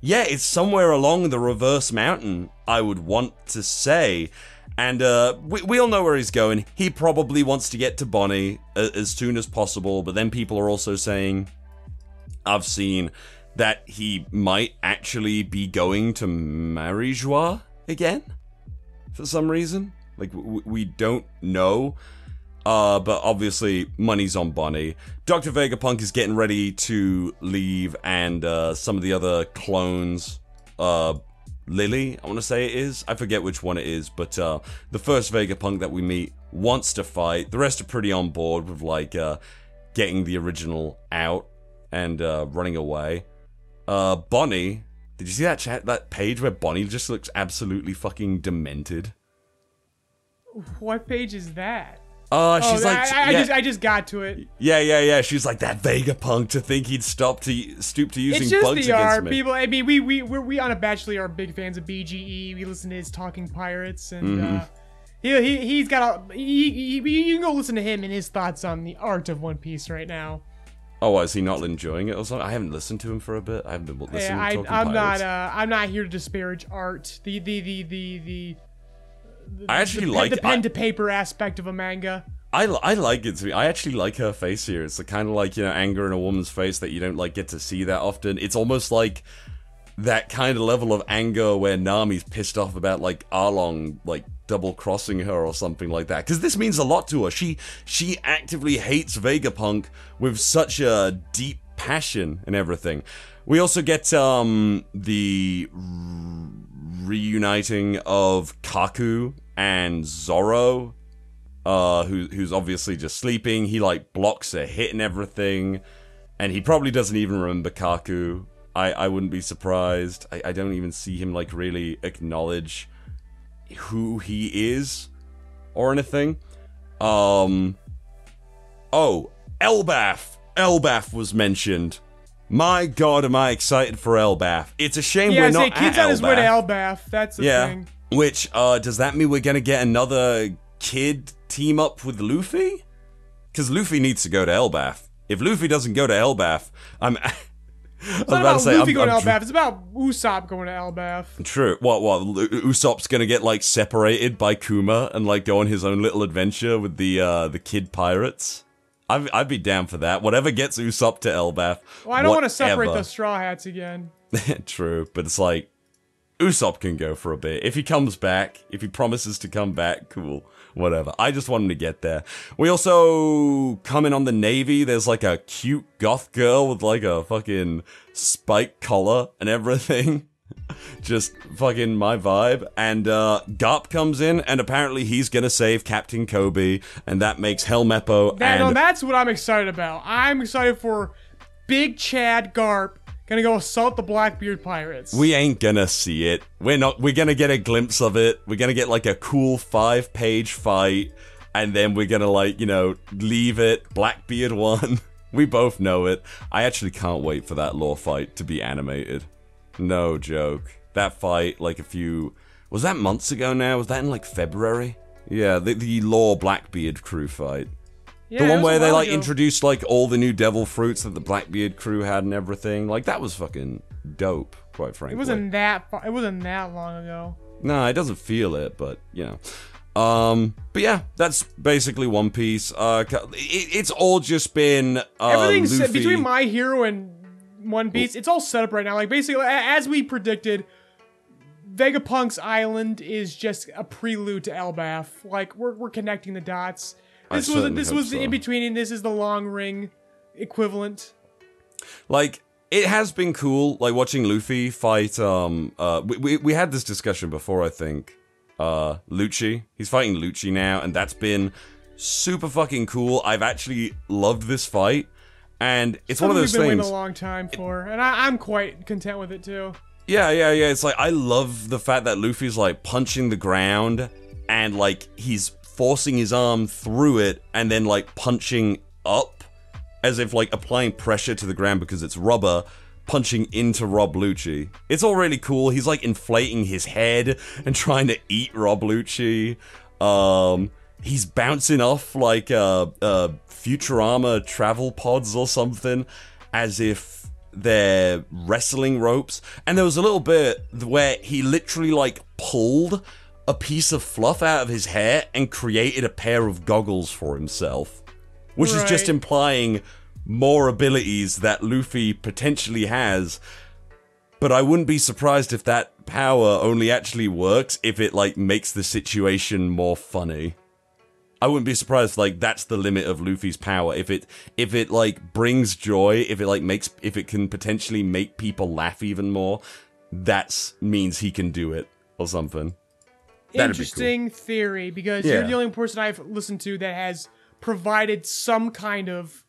C: yeah, it's somewhere along the Reverse Mountain. I would want to say. And uh, we, we all know where he's going. He probably wants to get to Bonnie a- as soon as possible, but then people are also saying, I've seen that he might actually be going to Mariejois again for some reason. Like, we don't know. Uh, but obviously, money's on Bonnie. Dr. Vegapunk is getting ready to leave, and uh, some of the other clones, uh, Lily, I want to say it is. I forget which one it is, but uh, the first Vegapunk that we meet wants to fight. The rest are pretty on board with like uh, getting the original out and uh, running away. Uh, Bonnie, Did you see that chat that page where Bonnie just looks absolutely fucking demented?
B: What page is that?
C: Uh,
B: Oh,
C: she's like,
B: I, I
C: yeah,
B: just I just got to it.
C: yeah, yeah, yeah. She's like that Vegapunk to think he'd stop to stoop to using
B: It's just
C: bugs
B: the
C: against me.
B: People, I mean, we we we're, we unabashedly are big fans of BGE. We listen to his Talking Pirates, and
C: Mm-hmm.
B: uh, he, he he's got a he, he, you can go listen to him and his thoughts on the art of One Piece right now.
C: Oh, is he not enjoying it or something? I haven't listened to him for a bit. I haven't been listening
B: Yeah,
C: to
B: I,
C: Talking
B: I'm
C: Pirates.
B: not uh, I'm not here to disparage art. The the the the the.
C: I actually
B: the,
C: like
B: the pen to paper aspect of a manga.
C: I, I like it to me. I actually like her face here. It's the kind of like you know anger in a woman's face that you don't like get to see that often. It's almost like that kind of level of anger where Nami's pissed off about like Arlong like double crossing her or something like that. Because this means a lot to her. She she actively hates Vegapunk with such a deep passion and everything. We also get um the reuniting of Kaku and Zoro uh, who who's obviously just sleeping. He like blocks a hit and everything, and he probably doesn't even remember Kaku. I I wouldn't be surprised. I, I don't even see him like really acknowledge who he is or anything. Um. Oh, Elbaph. Elbaph was mentioned. My God, am I excited for Elbaph? It's a shame
B: Yeah,
C: we're not
B: kids
C: at
B: on his way to Elbaph. That's the
C: Yeah.
B: thing.
C: Which uh does that mean we're gonna get another kid team up with Luffy? Because Luffy needs to go to Elbaph. If Luffy doesn't go to Elbaph, I'm. [laughs]
B: It's not
C: about
B: about
C: to say
B: Luffy
C: I'm,
B: going
C: I'm
B: to Elbaph. It's about Usopp going to Elbaph.
C: True. What? What? Usopp's gonna get like separated by Kuma and like go on his own little adventure with the uh the kid pirates. I'd, I'd be down for that. Whatever gets Usopp to Elbaph.
B: Well, I don't want to separate the Straw Hats again. [laughs]
C: True, but it's like Usopp can go for a bit. If he comes back, if he promises to come back, cool. Whatever. I just want him to get there. We also come in on the Navy. There's like a cute goth girl with like a fucking spike collar and everything. Just fucking my vibe. And uh Garp comes in and apparently he's gonna save Captain Koby, and that makes Helmeppo
B: That,
C: and
B: no, that's what I'm excited about. I'm excited for Big Chad Garp gonna go assault the Blackbeard Pirates.
C: We ain't gonna see it. We're not. We're gonna get a glimpse of it. We're gonna get like a cool five-page fight, and then we're gonna like you know leave it. Blackbeard won. [laughs] We both know it. I actually can't wait for that law fight to be animated. No joke. That fight, like a few, was that months ago now? Was that in like February? Yeah, the the law Blackbeard crew fight.
B: Yeah,
C: The one
B: was
C: where they like
B: ago.
C: introduced like all the new devil fruits that the Blackbeard crew had and everything. Like that was fucking dope, quite frankly.
B: It wasn't that. Far, it wasn't that long ago.
C: No, it doesn't feel it, but you know. Um, but yeah, that's basically One Piece. Uh, it, it's all just been uh,
B: Everything's
C: Luffy.
B: between My Hero and One Piece. It's all set up right now. Like basically, as we predicted, Vegapunk's island is just a prelude to Elbaph. Like we're we're connecting the dots.
C: I
B: This was
C: certainly
B: this was the in between, and this is the long ring equivalent.
C: like it has been cool, like watching Luffy fight. Um, uh, we, we we had this discussion before, I think. Uh, Lucci, he's fighting Lucci now, and that's been super fucking cool. I've actually loved this fight, and it's one of
B: Something
C: those
B: we've been
C: things.
B: waiting a long time for, and I, I'm quite content with it too.
C: Yeah, yeah, yeah. It's like I love the fact that Luffy's like punching the ground and like he's forcing his arm through it and then like punching up as if like applying pressure to the ground because it's rubber punching into Rob Lucci. It's all really cool. He's like inflating his head and [laughs] trying to eat Rob Lucci. Um he's bouncing off like uh uh Futurama travel pods or something as if they're wrestling ropes. And there was a little bit where he literally like pulled a piece of fluff out of his hair and created a pair of goggles for himself. Which is just implying more abilities that Luffy potentially has. But I wouldn't be surprised if that power only actually works if it like makes the situation more funny. I wouldn't be surprised like that's the limit of Luffy's power. If it if it like brings joy, if it like makes if it can potentially make people laugh even more, that means he can do it or something. That'd be cool.
B: Interesting theory because
C: Yeah.
B: you're the only person I've listened to that has provided some kind of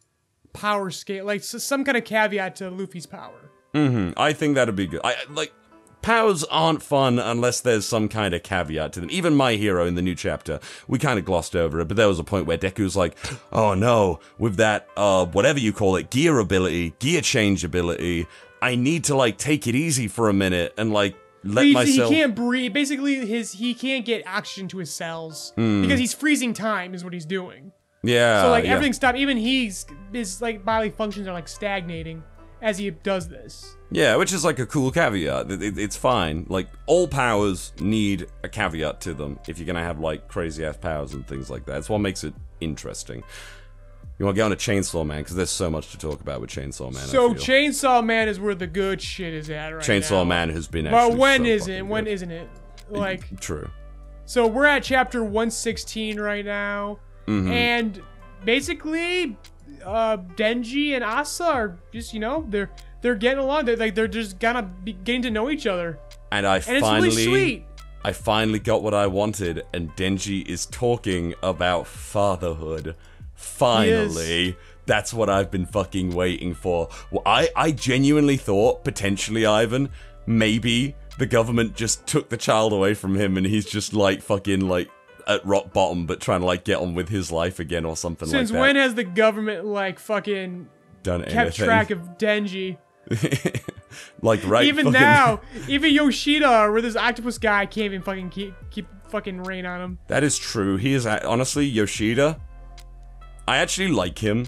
B: power scale, like some kind of caveat to Luffy's power.
C: Hmm, I think that'd be good. I like powers aren't fun unless there's some kind of caveat to them. Even my hero in the new chapter, we kind of glossed over it, but there was a point where Deku's like, "Oh no, with that uh whatever you call it, gear ability, gear change ability, I need to like take it easy for a minute and like let
B: He,
C: myself
B: he can't breathe. Basically, his he can't get oxygen to his cells because he's freezing time. Is what he's doing.
C: Yeah.
B: So like
C: yeah.
B: everything stopped. Even he's his like bodily functions are like stagnating as he does this.
C: Yeah, which is like a cool caveat. It- it- it's fine. Like all powers need a caveat to them if you're gonna have like crazy ass powers and things like that. It's what makes it interesting. You want to get on a Chainsaw Man because there's so much to talk about with Chainsaw Man.
B: So. Chainsaw Man is where the good shit is at right now.
C: Chainsaw Man has been.
B: But when
C: so
B: is it? When
C: good.
B: isn't it? Like
C: True.
B: so we're at chapter 116 right now.
C: Mm-hmm.
B: And basically uh Denji and Asa are just, you know, they're they're getting along. They're like they're just gonna be getting to know each other.
C: And I
B: And it's
C: finally,
B: really sweet.
C: I finally got what I wanted, and Denji is talking about fatherhood. Finally. That's what I've been fucking waiting for. Well, I, I genuinely thought, potentially, Ivan, maybe the government just took the child away from him and he's just like fucking like at rock bottom but trying to like get on with his life again or something
B: Since
C: like that.
B: Since when has the government like fucking
C: Done
B: kept
C: anything.
B: track of Denji? [laughs]
C: like right now.
B: even
C: fucking-
B: now, [laughs] even Yoshida or this octopus guy can't even fucking keep keep fucking rein on him.
C: That is true. He is honestly Yoshida. I actually like him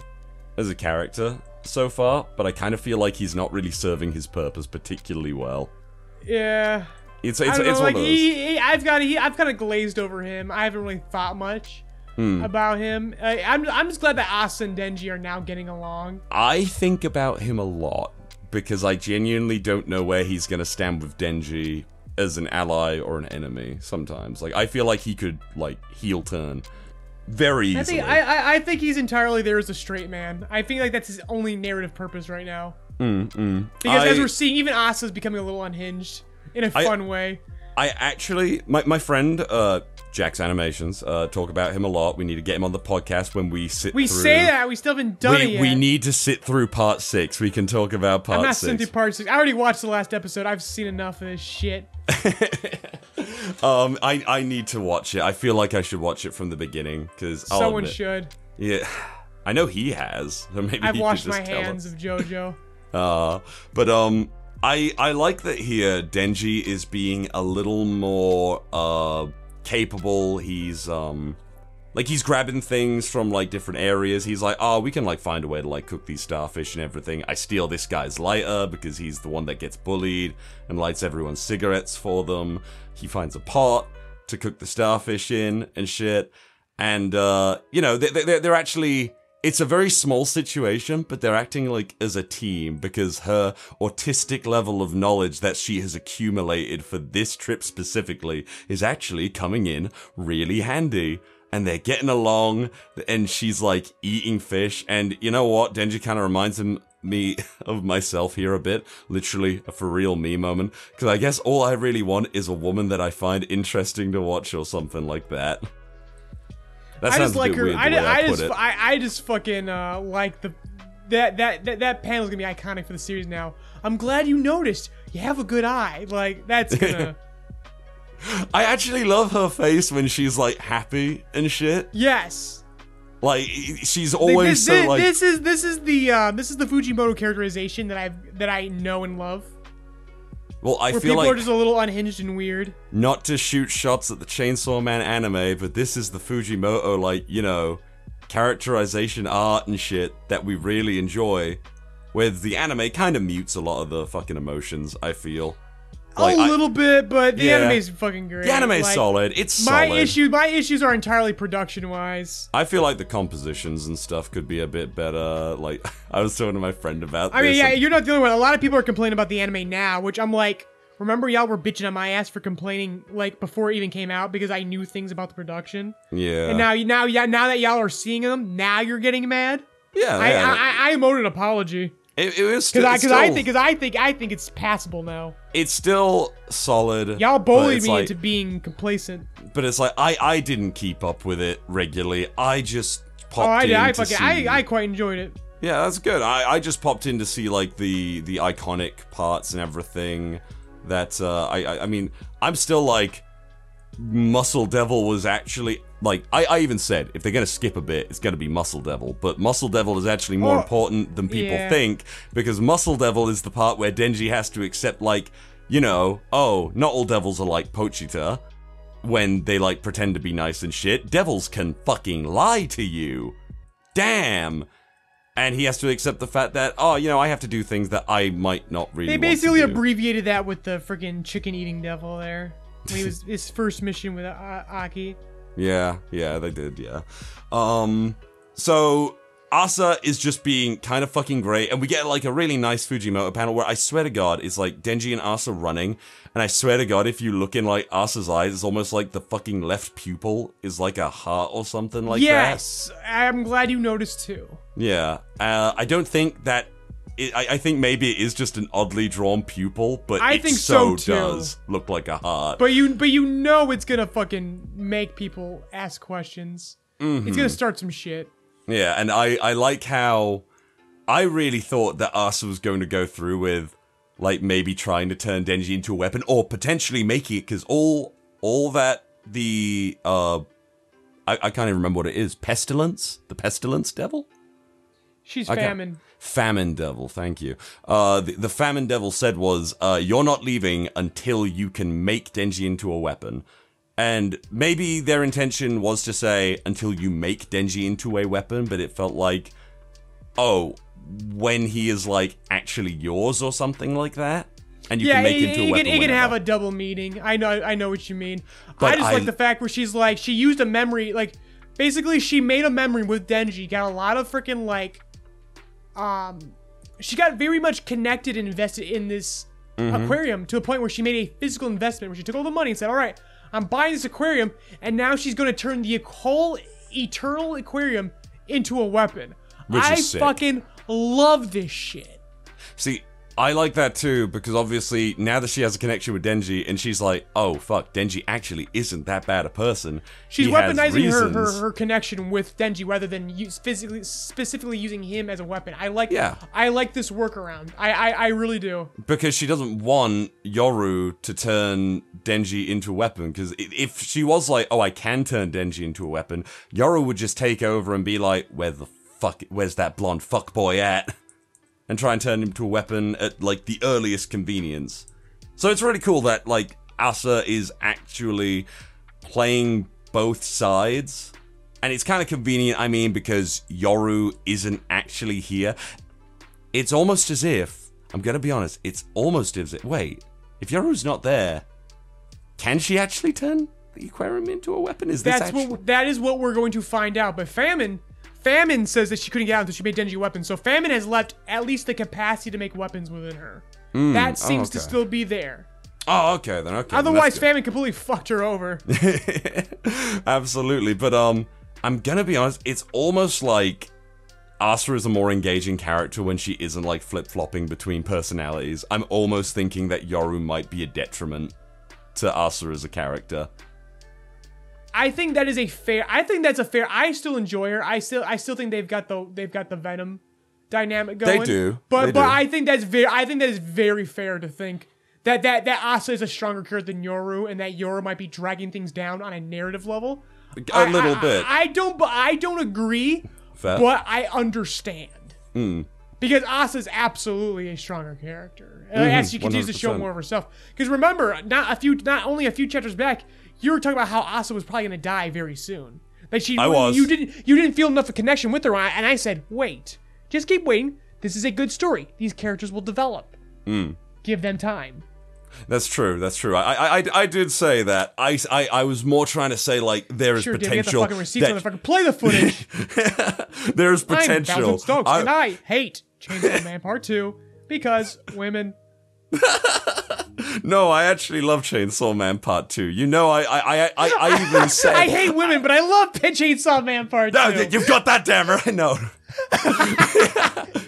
C: as a character so far, but I kind of feel like he's not really serving his purpose particularly well.
B: Yeah.
C: It's
B: I
C: it's,
B: don't
C: it's
B: know,
C: one
B: like
C: of those.
B: he, he, I've got he, I've kind of glazed over him. I haven't really thought much
C: Hmm.
B: about him. I, I'm I'm just glad that Asa and Denji are now getting along.
C: I think about him a lot because I genuinely don't know where he's gonna stand with Denji as an ally or an enemy. Sometimes, like I feel like he could like heel turn very easily.
B: I think I, I I think he's entirely there as a straight man. I think like that's his only narrative purpose right now.
C: Mm,
B: Because as we're seeing, even Asa's becoming a little unhinged in a
C: I-
B: fun way.
C: I actually, my, my friend uh, Jack's Animations uh, talk about him a lot. We need to get him on the podcast when we sit.
B: We
C: through,
B: say that we still haven't done it
C: We,
B: yet.
C: we need to sit through part six. We can talk about part
B: I'm not
C: six.
B: sitting through part six. I already watched the last episode. I've seen enough of this shit. [laughs]
C: um, I I need to watch it. I feel like I should watch it from the beginning because
B: Someone should.
C: Yeah, [sighs] I know he has. [laughs] So maybe
B: I've
C: he
B: washed my hands
C: us.
B: of JoJo. [laughs]
C: Uh, but um, I I like that here. Denji is being a little more uh capable. He's um. Like he's grabbing things from like different areas. He's like, oh, we can like find a way to like cook these starfish and everything. I steal this guy's lighter because he's the one that gets bullied and lights everyone's cigarettes for them. He finds a pot to cook the starfish in and shit. And uh, you know, they, they, they're actually it's a very small situation, but they're acting like as a team because her autistic level of knowledge that she has accumulated for this trip specifically is actually coming in really handy. And they're getting along, and she's like eating fish. And you know what? Denji kind of reminds him, me [laughs] of myself here a bit. Literally a for real me moment. Because I guess all I really want is a woman that I find interesting to watch or something like that. That
B: I just like her.
C: weird
B: I, ju- I just. I, I just fucking uh, like the that that that that panel's gonna be iconic for the series now. I'm glad you noticed. You have a good eye. Like that's [laughs] gonna.
C: I actually love her face when she's like happy and shit.
B: yes.
C: Like she's always
B: this,
C: so
B: this,
C: like
B: this is this is the uh, this is the Fujimoto characterization that I've that I know and love.
C: Well I
B: Where
C: feel
B: people
C: like
B: are just a little unhinged and weird.
C: not to shoot shots at the Chainsaw Man anime, but this is the Fujimoto like, you know, characterization art and shit that we really enjoy. Where the anime kind of mutes a lot of the fucking emotions, I feel. Like,
B: a
C: I-
B: little bit, but the
C: Yeah.
B: anime's fucking great.
C: the anime's
B: Like,
C: solid. It's
B: My
C: solid.
B: issue, my issues are entirely production wise.
C: I feel like the compositions and stuff could be a bit better. Like [laughs] I was talking to my friend about
B: I mean, yeah, you're not the only one. A lot of people are complaining about the anime now, which I'm like, remember y'all were bitching on my ass for complaining like before it even came out because I knew things about the production.
C: yeah.
B: And now, now, yeah, now that y'all are seeing them, now you're getting mad.
C: yeah,
B: I,
C: yeah.
B: I, I, I owed an apology
C: it, it was
B: because I, because I think, because I think, I think it's passable now.
C: it's still solid.
B: Y'all bullied me
C: like,
B: into being complacent.
C: But it's like I I didn't keep up with it regularly. I just
B: Oh,
C: popped
B: I
C: in
B: did. I fucking,
C: see.
B: I, I quite enjoyed it.
C: yeah, that's good. I I just popped in to see like the the iconic parts and everything. that uh, I, I I mean I'm still like Muscle Devil was actually like I, I even said if they're gonna skip a bit, it's gonna be Muscle Devil. But Muscle Devil is actually more
B: Oh,
C: important than people
B: yeah.
C: think because Muscle Devil is the part where Denji has to accept like you know oh not all devils are like Pochita when they like pretend to be nice and shit. Devils can fucking lie to you. Damn. And he has to accept the fact that, oh, you know, I have to do things that I might not really.
B: They basically abbreviated that with the freaking chicken eating devil there. [laughs] When he was his first mission with A- Aki.
C: Yeah, yeah, they did, yeah. Um, so Asa is just being kind of fucking great, and we get like a really nice Fujimoto panel where I swear to God, it's like Denji and Asa running, and I swear to God, if you look in like Asa's eyes, it's almost like the fucking left pupil is like a heart or something like that.
B: yes, I'm glad you noticed too.
C: Yeah, uh, I don't think that. It, I, I think maybe it is just an oddly drawn pupil, but
B: I
C: it
B: think
C: so,
B: so,
C: does look like a heart.
B: But you, but you know, it's gonna fucking make people ask questions.
C: Mm-hmm.
B: It's gonna start some shit.
C: Yeah, and I, I like how I really thought that Asa was going to go through with like maybe trying to turn Denji into a weapon or potentially making it because all all that the uh I, I can't even remember what it is pestilence the pestilence devil
B: She's
C: Okay.
B: famine.
C: famine devil thank you uh the, the famine devil said was uh you're not leaving until you can make Denji into a weapon and maybe their intention was to say until you make Denji into a weapon, but it felt like, oh, when he is like actually yours or something like that, and you
B: yeah,
C: can make
B: it,
C: into a
B: it
C: weapon.
B: can, it can have a double meaning. I know, I know what you mean.
C: But
B: I just
C: I-
B: like the fact where she's like, she used a memory, like, basically she made a memory with Denji, got a lot of freaking like, um, she got very much connected and invested in this
C: Mm-hmm.
B: aquarium to a point where she made a physical investment where she took all the money and said, all right, I'm buying this aquarium, and now she's going to turn the whole eternal aquarium into a weapon.
C: Which
B: I fucking love this shit.
C: See, I like that too because obviously now that she has a connection with Denji, and she's like, oh fuck, Denji actually isn't that bad a person.
B: She's
C: He
B: weaponizing her, her her connection with Denji rather than use physically specifically using him as a weapon. I like
C: Yeah.
B: I like this workaround. I I, I really do.
C: because she doesn't want Yoru to turn Denji into a weapon. Because if she was like, "Oh, I can turn Denji into a weapon," Yoru would just take over and be like, "Where the fuck? Where's that blonde fuckboy at?" [laughs] and try and turn him to a weapon at like the earliest convenience. So it's really cool that like Asa is actually playing both sides. And it's kind of convenient, I mean, because Yoru isn't actually here. It's almost as if, I'm gonna be honest, it's almost as if, wait, if Yoru's not there, can she actually turn the aquarium into a weapon? Is this
B: That's
C: actually...
B: what that is what we're going to find out. But Famine Famine says that she couldn't get out until she made Denji weapons. So Famine has left at least the capacity to make weapons within her. that seems to
C: Hmm, okay.
B: still be there.
C: Oh, okay, then, okay.
B: Otherwise. Famine completely fucked her over. [laughs]
C: Absolutely, but um, I'm gonna be honest. It's almost like Asa is a more engaging character when she isn't like flip flopping between personalities. I'm almost thinking that Yoru might be a detriment to Asa as a character.
B: I think that is a fair. I think that's a fair. I still enjoy her. I still, I still think they've got the, they've got the Venom dynamic going.
C: They do.
B: But,
C: They
B: but
C: do.
B: I think that's very. I think that is very fair to think that that that Asa is a stronger character than Yoru, and that Yoru might be dragging things down on a narrative level.
C: A
B: I-
C: little
B: I-
C: bit.
B: I, don't. But I don't agree.
C: Fair.
B: But I understand.
C: Hmm.
B: Because Asa is absolutely a stronger character uh, as she continues to show more of herself. Because remember, not a few, not only a few chapters back, you were talking about how Asa was probably going to die very soon. Like she,
C: I was.
B: You didn't, you didn't feel enough of a connection with her, and I said, wait, just keep waiting. This is a good story. These characters will develop.
C: Hmm.
B: Give them time.
C: That's true. That's true. I, I, I, did say that. I, I, I was more trying to say like there is
B: Sure, did get the
C: potential.
B: fucking receipts,
C: that
B: motherfucker. Play the footage. [laughs]
C: there is
B: I'm
C: potential.
B: Dalton Stokes,
C: I-
B: and I hate Chainsaw Man Part Two because women. [laughs] [laughs]
C: no, I actually love Chainsaw Man Part Two. You know, I, I, I, I, I [laughs] even said
B: I hate women, but I love Chainsaw Man Part Two.
C: No, you've got that, damn right. No. [laughs]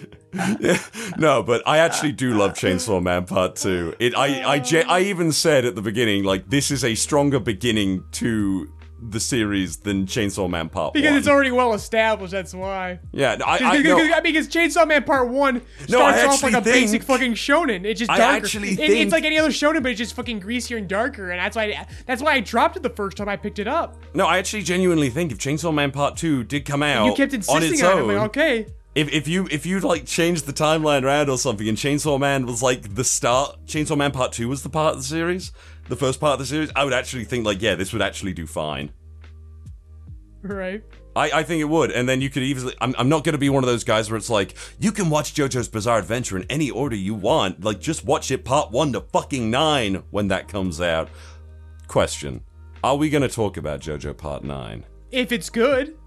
C: Yeah, no, but I actually do love Chainsaw Man Part Two. It, I, I, I even said at the beginning, like this is a stronger beginning to the series than Chainsaw Man Part
B: Because
C: 1.
B: it's already well established, that's why.
C: yeah, no, I, I,
B: Because,
C: no,
B: because- because Chainsaw Man Part 1
C: No, I
B: starts off like a basic fucking shonen. It's just darker.
C: I actually
B: It-
C: think-
B: It's like any other shonen, but it's just fucking greasier and darker, and that's why that's why I dropped it the first time I picked it up.
C: no, I actually genuinely think if Chainsaw Man Part 2 did come out
B: You kept
C: on
B: insisting
C: its
B: on, it.
C: own,
B: like, okay.
C: If, if you if you like change the timeline around or something and Chainsaw Man was like the start Chainsaw Man Part 2 was the part of the series, the first part of the series, I would actually think like yeah, this would actually do fine.
B: Right.
C: I, I think it would, and then you could easily. I'm, I'm not going to be one of those guys where it's like you can watch JoJo's Bizarre Adventure in any order you want. Like just watch it part one to fucking nine when that comes out. Question: Are we going to talk about JoJo Part Nine?
B: If it's good.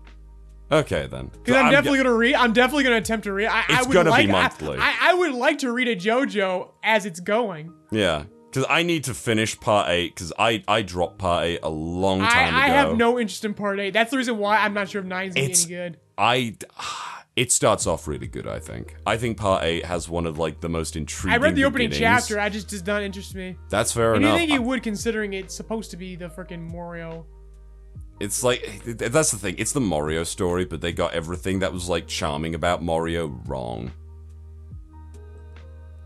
C: Okay then.
B: Because I'm, definitely gonna read. I'm definitely gonna attempt to read. I, I
C: It's
B: would
C: gonna be
B: like, I-
C: monthly.
B: I, I would like to read a JoJo as it's going.
C: Yeah, because I need to finish Part Eight because I I dropped Part Eight a long time
B: I, I have no interest in Part Eight. That's the reason why I'm not sure if Nine's
C: It's-
B: any good.
C: I. [sighs] It starts off really good. I think. I think Part Eight has one of like the most intriguing.
B: I read the opening
C: beginnings.
B: chapter. I just does not interest me.
C: That's fair enough.
B: And you think you would, considering it's supposed to be the freaking Morioh.
C: It's like that's the thing. It's the Morioh story, but they got everything that was like charming about Morioh wrong.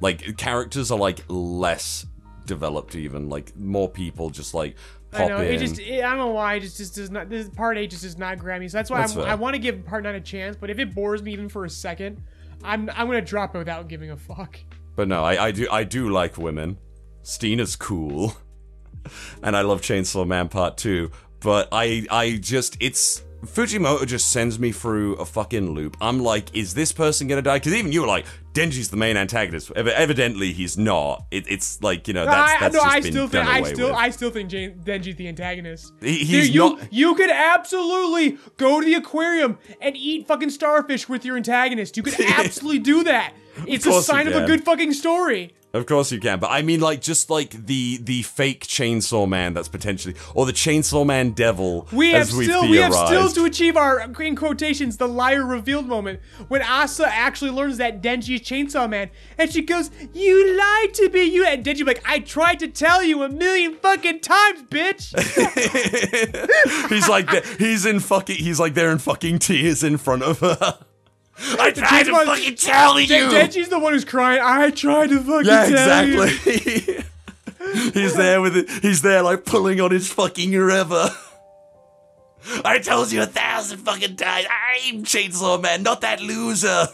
C: Like characters are like less developed, even like more people just like pop
B: I know
C: in.
B: it just. It, I don't know why. It just, just does not. This part eight just does not grab me. So that's why
C: That's
B: I'm. I want to give part nine a chance. But if it bores me even for a second, I'm I'm gonna drop it without giving a fuck.
C: But no, I, I do I do like women. Steena's cool, [laughs] and I love Chainsaw Man Part Two. But I I just it's Fujimoto just sends me through a fucking loop. I'm like, is this person gonna die? Because even you were like, Denji's the main antagonist. Ev- evidently, he's not. It, it's like you know that's
B: I,
C: that's
B: no,
C: just
B: I
C: been
B: still think I still
C: with.
B: I still think Denji's the antagonist.
C: He- he's
B: you
C: not-
B: you could absolutely go to the aquarium and eat fucking starfish with your antagonist. You could [laughs] absolutely do that. It's a sign of a good fucking story.
C: Of course you can, but I mean like just like the the fake Chainsaw Man that's potentially or the Chainsaw Man Devil
B: We have
C: as we
B: still we have still to achieve our in quotations the liar revealed moment when Asa actually learns that Denji is Chainsaw Man and she goes, "You lied to me, you." And Denji like, "I tried to tell you a million fucking times, bitch." [laughs]
C: he's like he's in fucking he's like there in fucking tears in front of her. I tried to
B: Chainsaw-
C: fucking tell you.
B: Den- Denji's the one who's crying. I tried to fucking
C: yeah,
B: tell you."
C: Yeah, exactly. [laughs] he's there with it. He's there like pulling on his fucking river. I told you a thousand fucking times. I'm Chainsaw Man, not that loser.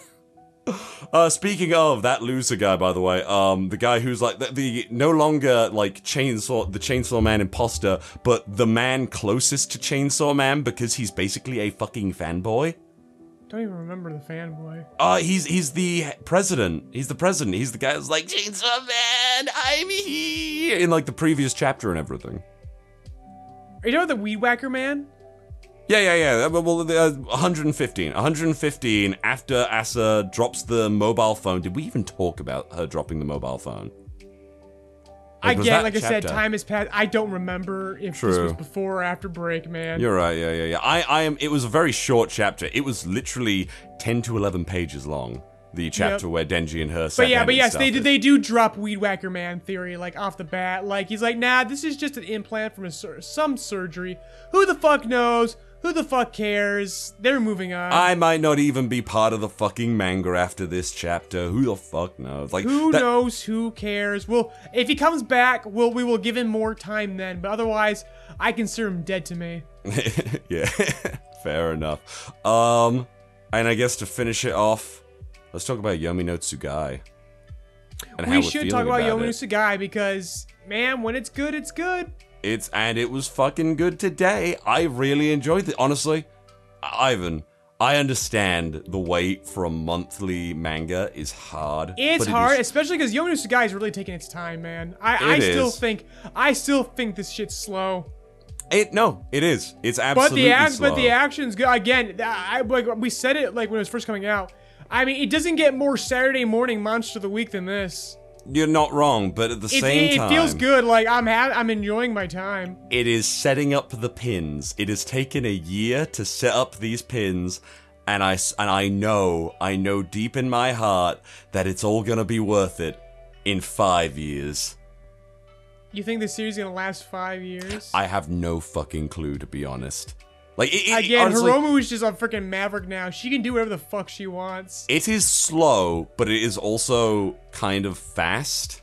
C: Uh, speaking of that loser guy, by the way, um, the guy who's like the, the no longer like chainsaw the Chainsaw Man imposter, but the man closest to Chainsaw Man because he's basically a fucking fanboy.
B: Don't even remember the fanboy.
C: Uh, he's he's the president. He's the president. He's the guy who's like Chainsaw Man, I'm here in like the previous chapter and everything.
B: Are you talking about the Weed Whacker man?
C: Yeah, yeah, yeah. Uh, Well, uh, 115. 115 after Asa drops the mobile phone. Did we even talk about her dropping the mobile phone? Like,
B: Again,
C: that
B: like I said, time has passed. I don't remember if this was before or after break, man.
C: You're right. Yeah, yeah, yeah. I, I am. It was a very short chapter. It was literally 10 to 11 pages long. The chapter where Denji and her.
B: But yeah, but yes, they do. They do drop Weed Whacker Man theory like off the bat. Like he's like, nah, this is just an implant from a sur- some surgery. Who the fuck knows? Who the fuck cares? They're moving on.
C: I might not even be part of the fucking manga after this chapter. Who the fuck knows? Like
B: who
C: that-
B: knows? Who cares? Well, if he comes back, we'll we will give him more time then. But otherwise, I consider him dead to me. [laughs] [laughs]
C: yeah, [laughs] fair enough. Um, and I guess to finish it off, let's talk about Yomi no Tsugai.
B: We should talk about,
C: about
B: Yomi
C: it.
B: Tsugai because man, when it's good, it's good.
C: It's and it was fucking good today. I really enjoyed it. Honestly, Ivan, I understand the wait for a monthly manga is hard.
B: It's
C: it
B: hard,
C: is-
B: especially because Yomi Tsugai is really taking its time, man. I, I still
C: is.
B: think I still think this shit's slow.
C: it no, it is. It's
B: But
C: absolutely
B: the act,
C: slow.
B: but the action's good. Again, I like we said it like when it was first coming out. I mean, it doesn't get more Saturday morning monster of the week than this.
C: You're not wrong, but at the
B: It,
C: same
B: it,
C: time, it
B: feels good. Like I'm ha- I'm enjoying my time.
C: It is setting up the pins. It has taken a year to set up these pins, and I and I know, I know deep in my heart that it's all gonna be worth it in five years.
B: You think this series is gonna last five years?
C: I have no fucking clue to be honest. Like it, it,
B: Again,
C: honestly,
B: Hiromu is just a freaking maverick now. She can do whatever the fuck she wants.
C: it is slow, but it is also kind of fast.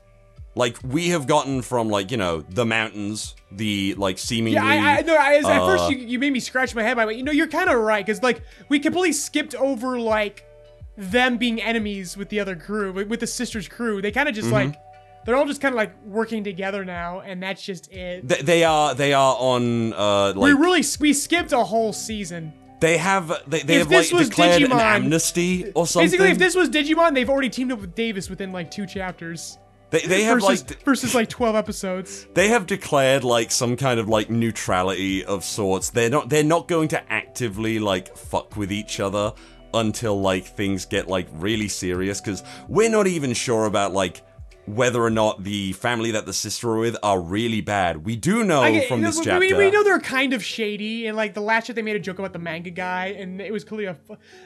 C: Like we have gotten from like you know the mountains, the like seemingly
B: Yeah, I, I no. I, at
C: uh,
B: first, you, you made me scratch my head by, but you know, you're kind of right because like we completely skipped over like them being enemies with the other crew, with, with the sisters' crew. They kind of just
C: Mm-hmm.
B: like they're all just kind of like working together now, and that's just it.
C: They, they are they are on uh
B: we
C: like
B: really we skipped a whole season.
C: they have they, they
B: If
C: have
B: this
C: like
B: was
C: declared an
B: Digimon-
C: amnesty or something.
B: Basically, if this was Digimon, they've already teamed up with Davis within like two chapters.
C: they, they have
B: versus,
C: like
B: versus like 12 episodes.
C: they have declared like some kind of like neutrality of sorts. They're not they're not going to actively like fuck with each other until like things get like really serious because we're not even sure about like whether or not the family that the sister are with are really bad. We do know
B: I
C: from this
B: we-
C: chapter.
B: we, we know they're kind of shady, and like the last chapter they made a joke about the manga guy, and it was clearly a.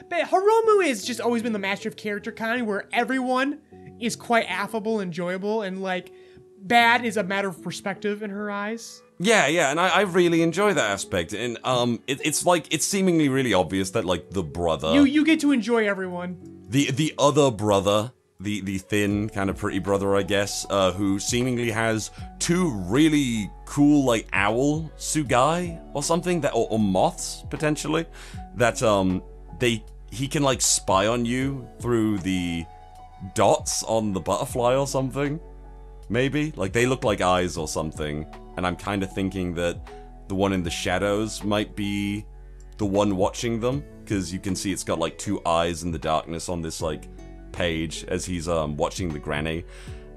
B: But Hiromu has just always been the master of character kind, where everyone is quite affable, enjoyable, and like bad is a matter of perspective in her eyes.
C: Yeah, yeah, and I, I really enjoy that aspect. And um, it, it's like it's seemingly really obvious that like the brother,
B: You you get to enjoy everyone.
C: the the other brother, the the thin kind of pretty brother, I guess, uh, who seemingly has two really cool like owl Tsugai or something that or, or moths potentially that um they he can like spy on you through the dots on the butterfly or something. Maybe like they look like eyes or something, and I'm kind of thinking that the one in the shadows might be the one watching them because you can see it's got like two eyes in the darkness on this like page as he's um watching the granny.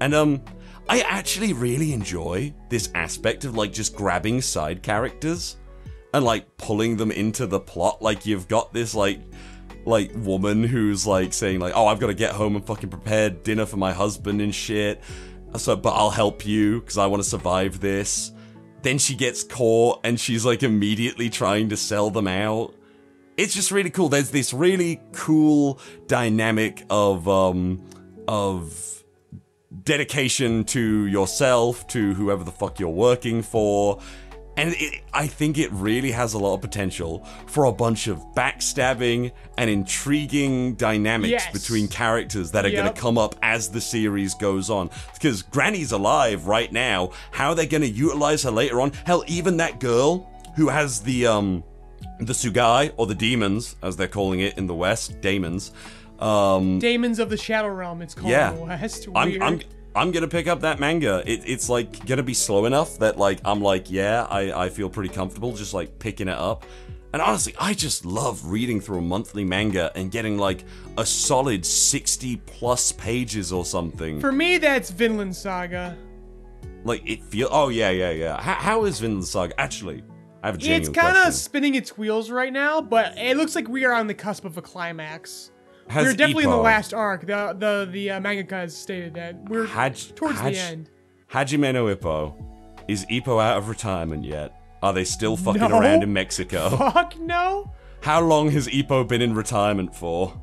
C: And um i actually really enjoy this aspect of like just grabbing side characters and like pulling them into the plot. Like you've got this like like woman who's like saying like oh i've got to get home and fucking prepare dinner for my husband and shit. So but i'll help you because i want to survive this. Then she gets caught and she's like immediately trying to sell them out it's just really cool there's this really cool dynamic of um of dedication to yourself to whoever the fuck you're working for and it, I think it really has a lot of potential for a bunch of backstabbing and intriguing dynamics
B: Yes.
C: between characters that are going to come up as the series goes on. Because Granny's alive right now. How are they're going to utilize her later on? Hell, even that girl who has the um the Tsugai or the demons, as they're calling it in the West, demons. Um,
B: Daemons of the Shadow Realm, it's called
C: Yeah.
B: in the West.
C: I'm, I'm I'm gonna pick up that manga. It, it's like gonna be slow enough that like I'm like yeah I I feel pretty comfortable just like picking it up. And honestly, I just love reading through a monthly manga and getting like a solid 60 plus pages or something.
B: For me, that's Vinland Saga.
C: like it feel. Oh yeah, yeah, yeah. How, how is Vinland Saga actually? I have a
B: It's kind of spinning its wheels right now, but it looks like we are on the cusp of a climax.
C: Has
B: we're definitely in the last arc. The the the uh, mangaka has stated that we're
C: Haj-
B: towards
C: Haj-
B: the end.
C: Hajime no Ippo. Is Ippo out of retirement yet? Are they still fucking
B: No.
C: around in Mexico? [laughs]
B: Fuck no.
C: How long has Ippo been in retirement for?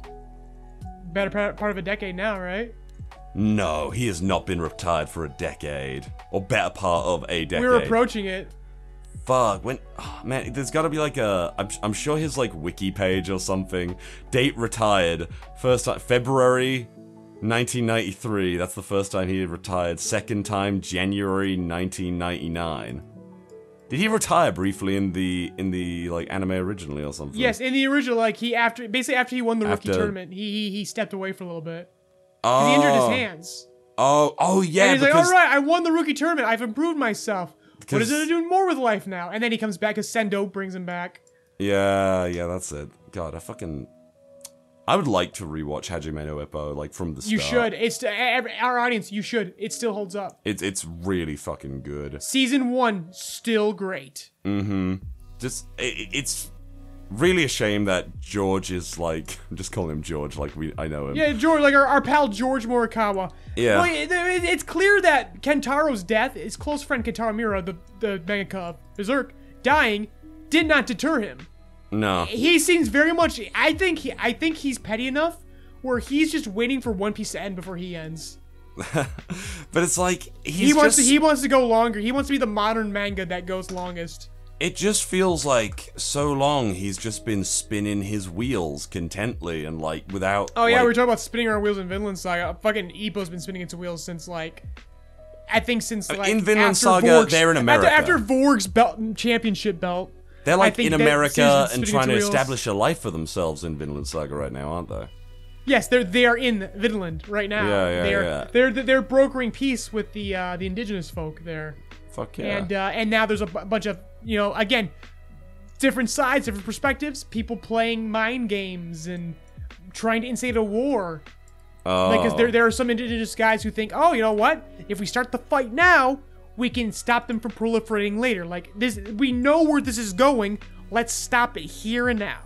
B: Better part of a decade now, right?
C: No, he has not been retired for a decade. Or better part of a decade.
B: We're approaching it.
C: Fuck, when. oh, man, there's gotta be like a. I'm, I'm sure his like wiki page or something. Date retired. First time. February 1993. That's the first time he retired. Second time, January 1999. Did he retire briefly in the in the like anime originally or something?
B: Yes, in the original, like he after basically after he won the rookie tournament, he, he he stepped away for a little bit.
C: Oh,
B: He injured his oh. hands.
C: Oh, oh yeah.
B: and he's like, all right, I won the rookie tournament. I've improved myself. What is it doing more with life now? And then he comes back because Sendo brings him back.
C: Yeah, yeah, that's it. God, I fucking. I would like to rewatch Hajime no Ippo like from the start.
B: You should. It's every, our audience. You should. It still holds up.
C: It's it's really fucking good.
B: Season one still great. Mm-hmm.
C: Just it, it's really a shame that George is like [laughs] I'm just calling him George like we I know him.
B: Yeah, George, like our, our pal George Morikawa.
C: Yeah.
B: Well, it- it- it's clear that Kentaro's death, his close friend Kentaro Miura, the the manga of Berserk, dying, did not deter him.
C: No.
B: He seems very much. I think he. I think he's petty enough where he's just waiting for One Piece to end before he ends. [laughs]
C: but it's like he's
B: he wants
C: just,
B: to he wants to go longer. He wants to be the modern manga that goes longest.
C: It just feels like so long he's just been spinning his wheels contently and like without
B: Oh yeah,
C: like-
B: we were talking about spinning our wheels in Vinland Saga. Fucking Ippo's been spinning its wheels since like I think since like
C: in Vinland
B: after
C: Saga,
B: Volg's-
C: they're in America.
B: After, Volg's belt championship belt.
C: they're like in America and trying to establish a life for themselves in Vinland Saga right now, aren't they?
B: Yes, they're they are in Vinland right now.
C: Yeah, yeah,
B: they're,
C: yeah.
B: They're they're brokering peace with the uh, the indigenous folk there,
C: Fuck yeah.
B: and uh, and now there's a bunch of you know again different sides, different perspectives, people playing mind games and trying to instigate a war.
C: oh.
B: Because there there are some indigenous guys who think, oh, you know what? If we start the fight now, we can stop them from proliferating later. Like this, we know where this is going. Let's stop it here and now.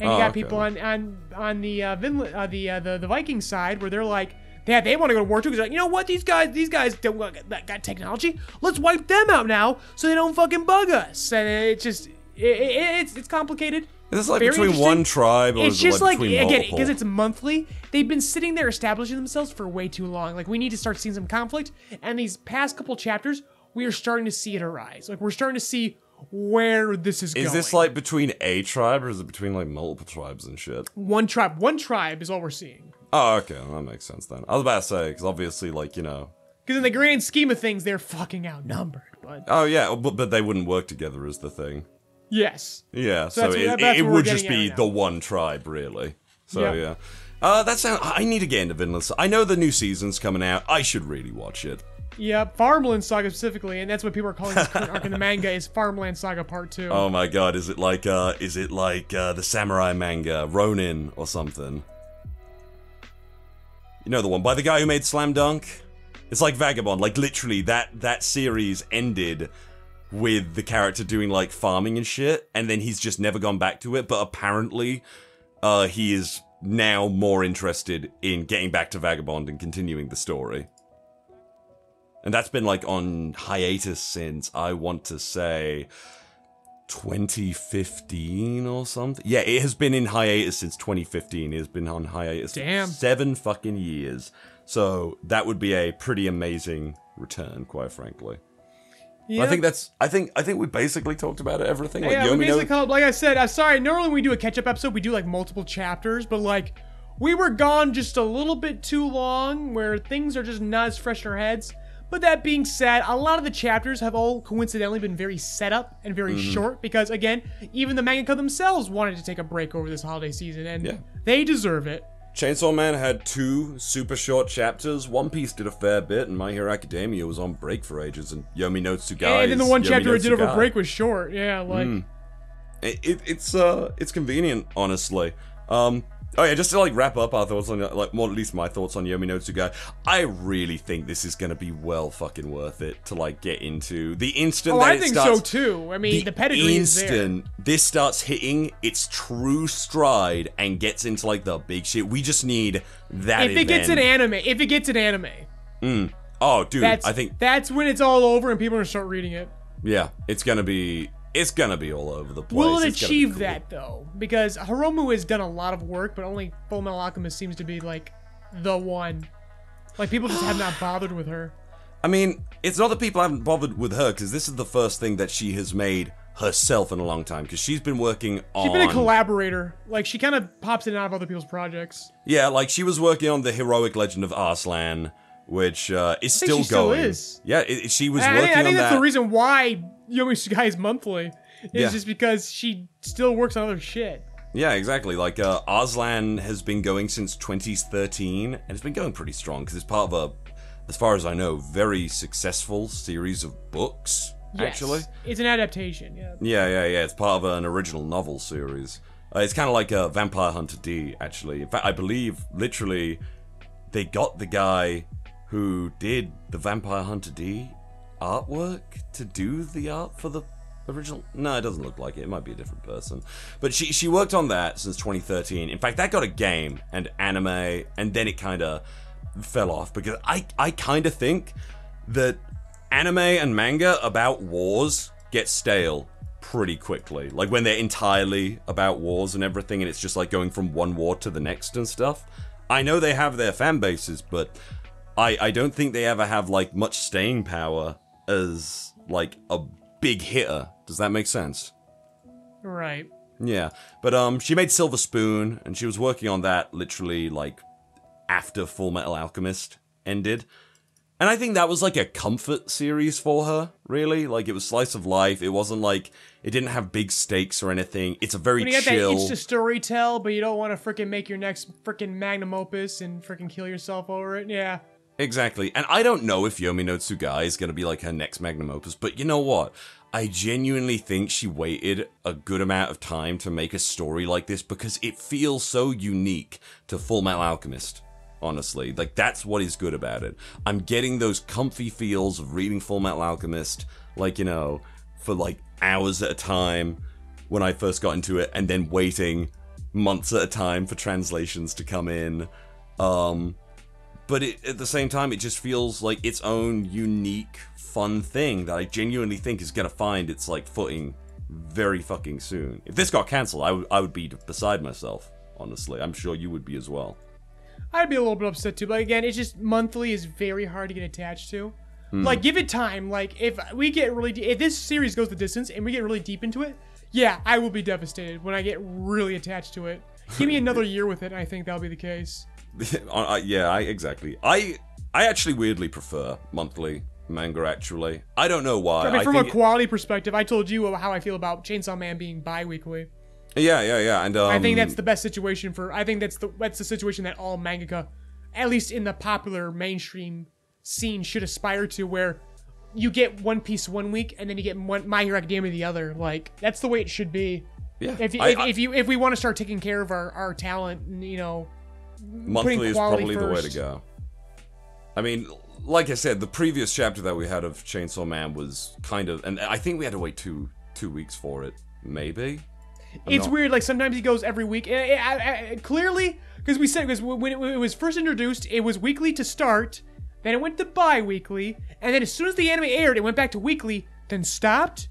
B: And you
C: Oh,
B: got
C: okay.
B: people on on on the uh, Vinland, uh, the, uh, the the Viking side where they're like, yeah, they want to go to war too. Because like, you know what? These guys these guys don't got, got technology. Let's wipe them out now so they don't fucking bug us. And it's just it, it, it's it's complicated.
C: Is this like
B: Very
C: between one tribe or
B: It's just
C: like,
B: like again because it's monthly. They've been sitting there establishing themselves for way too long. Like we need to start seeing some conflict. And these past couple chapters, we are starting to see it arise. Like we're starting to see where this is,
C: Is
B: going.
C: Is this like between a tribe or is it between like multiple tribes and shit?
B: one tribe? One tribe is all we're seeing.
C: Oh, okay, that makes sense then. I was about to say because obviously, like you know,
B: Because in the grand scheme of things, they're fucking outnumbered. But
C: oh yeah, but, but they wouldn't work together is the thing.
B: yes,
C: Yeah, so,
B: that's
C: it,
B: that's
C: it would just be the one tribe, really. So
B: Yeah.
C: yeah, uh, that sounds. I need to get into Vinland. I know the new season's coming out. I should really watch it.
B: yeah, Farmland Saga specifically, and that's what people are calling this current arc in the manga is Farmland Saga Part Two. [laughs]
C: Oh my god, is it like uh, is it like uh, the samurai manga Ronin or something? You know the one by the guy who made Slam Dunk. It's like Vagabond. Like literally, that that series ended with the character doing like farming and shit, and then he's just never gone back to it. But apparently, uh, he is now more interested in getting back to Vagabond and continuing the story. And that's been like on hiatus since I want to say 2015 or something. Yeah, it has been in hiatus since 2015. It has been on hiatus for
B: Damn.
C: seven fucking years. So that would be a pretty amazing return, quite frankly.
B: yeah.
C: I think that's. I think. I think we basically talked about everything. Like
B: yeah, we
C: Yomi
B: basically
C: knows-
B: call it, like I said, I'm sorry, normally when we do a catch up episode, we do like multiple chapters, but like we were gone just a little bit too long where things are just not as fresh in our heads. But that being said, a lot of the chapters have all coincidentally been very set up and very
C: Mm-hmm.
B: short because again, even the mangaka themselves wanted to take a break over this holiday season and
C: Yeah.
B: they deserve it.
C: Chainsaw Man had two super short chapters. One Piece did a fair bit, and My Hero Academia was on break for ages. And Yomi no Tsugai.
B: and then the one
C: Yomi
B: chapter
C: no
B: it did over break was short. Yeah, like
C: It, it, it's uh, it's convenient, honestly. Um, oh yeah, just to like wrap up our thoughts on like, more at least my thoughts on Yomi no Tsugai. I really think this is gonna be well fucking worth it to like get into. The instant
B: Oh,
C: that
B: I
C: it
B: think
C: starts,
B: so too. I mean, the, pedigree is there.
C: instant this starts hitting its true stride and gets into like the big shit. We just need that.
B: If it gets an anime, if it gets an anime, mm.
C: oh, dude,
B: that's
C: I think
B: that's when it's all over and people are gonna start reading it.
C: yeah, it's gonna be it's gonna be all over the place.
B: Will it
C: It's
B: achieve
C: cool.
B: that though? Because Hiromu has done a lot of work, but only Full Metal Alchemist seems to be like the one. Like people just have not [sighs] bothered with her.
C: I mean, it's not that people haven't bothered with her because this is the first thing that she has made herself in a long time because she's been working on.
B: She's been a collaborator. Like she kind of pops in and out of other people's projects.
C: Yeah, like she was working on the heroic legend of Arslan, which uh, is still
B: she still
C: going.
B: is.
C: Yeah, it, she was
B: I
C: working
B: think, I think that's
C: that.
B: the reason why Yomi is monthly. Is
C: Yeah.
B: just because she still works on other shit.
C: Yeah, exactly. Like uh, Arslan has been going since 2013, and it's been going pretty strong because it's part of a, as far as I know, very successful series of books.
B: Yes.
C: Actually,
B: it's an adaptation. Yeah.
C: Yeah, yeah, yeah. It's part of an original novel series. Uh, it's kind of like a Vampire Hunter D, actually. In fact, I believe literally they got the guy who did the Vampire Hunter D artwork to do the art for the original. No, it doesn't look like it. It might be a different person. But she she worked on that since 2013. In fact, that got a game and anime, and then it kind of fell off because I I kind of think that anime and manga about wars get stale pretty quickly. Like when they're entirely about wars and everything, and it's just like going from one war to the next and stuff. I know they have their fan bases, but I I don't think they ever have like much staying power as like a big hitter. Does that make sense?
B: Right.
C: Yeah, but um, she made Silver Spoon, and she was working on that literally like after Full Metal Alchemist ended. And I think that was like a comfort series for her, really. Like it was slice of life. It wasn't like it didn't have big stakes or anything. It's a very
B: you got
C: chill.
B: that itch to story tell, but you don't want to freaking make your next freaking magnum opus and freaking kill yourself over it. Yeah.
C: Exactly. And I don't know if Yomi no Tsugai is going to be like her next magnum opus, but you know what? I genuinely think she waited a good amount of time to make a story like this because it feels so unique to Full Metal Alchemist. Honestly, like that's what is good about it. I'm getting those comfy feels of reading Full Metal Alchemist, like you know, for like hours at a time when I first got into it, and then waiting months at a time for translations to come in. Um, but it, at the same time, it just feels like its own unique, fun thing that I genuinely think is gonna find its like footing very fucking soon. If this got cancelled, I would I would be beside myself. Honestly, I'm sure you would be as well.
B: I'd be a little bit upset too, but again, it's just monthly is very hard to get attached to. Hmm. Like, give it time. Like, if we get really, de- if this series goes the distance and we get really deep into it, yeah, I will be devastated when I get really attached to it. Give me another [laughs] year with it, and I think that'll be the case. [laughs]
C: Yeah, I, exactly. I I actually weirdly prefer monthly manga. Actually, I don't know why.
B: I mean, from a quality perspective, I told you how I feel about Chainsaw Man being bi-weekly.
C: yeah, yeah, yeah, and um,
B: I think that's the best situation for. I think that's the that's the situation that all mangaka, at least in the popular mainstream scene, should aspire to, where you get One Piece one week and then you get one, My Hero Academia the other. Like that's the way it should be.
C: yeah.
B: If you,
C: I-
B: if, if you if we want to start taking care of our, our talent, you know,
C: monthly is probably the way to go. I mean, like I said, the previous chapter that we had of Chainsaw Man was kind of, and I think we had to wait two two weeks for it, maybe. I'm
B: it's
C: not-
B: weird. Like sometimes he goes every week. Eh, I- I- clearly, because we said because when it, when it was first introduced, it was weekly to start, then it went to bi-weekly, and then as soon as the anime aired, it went back to weekly, then stopped,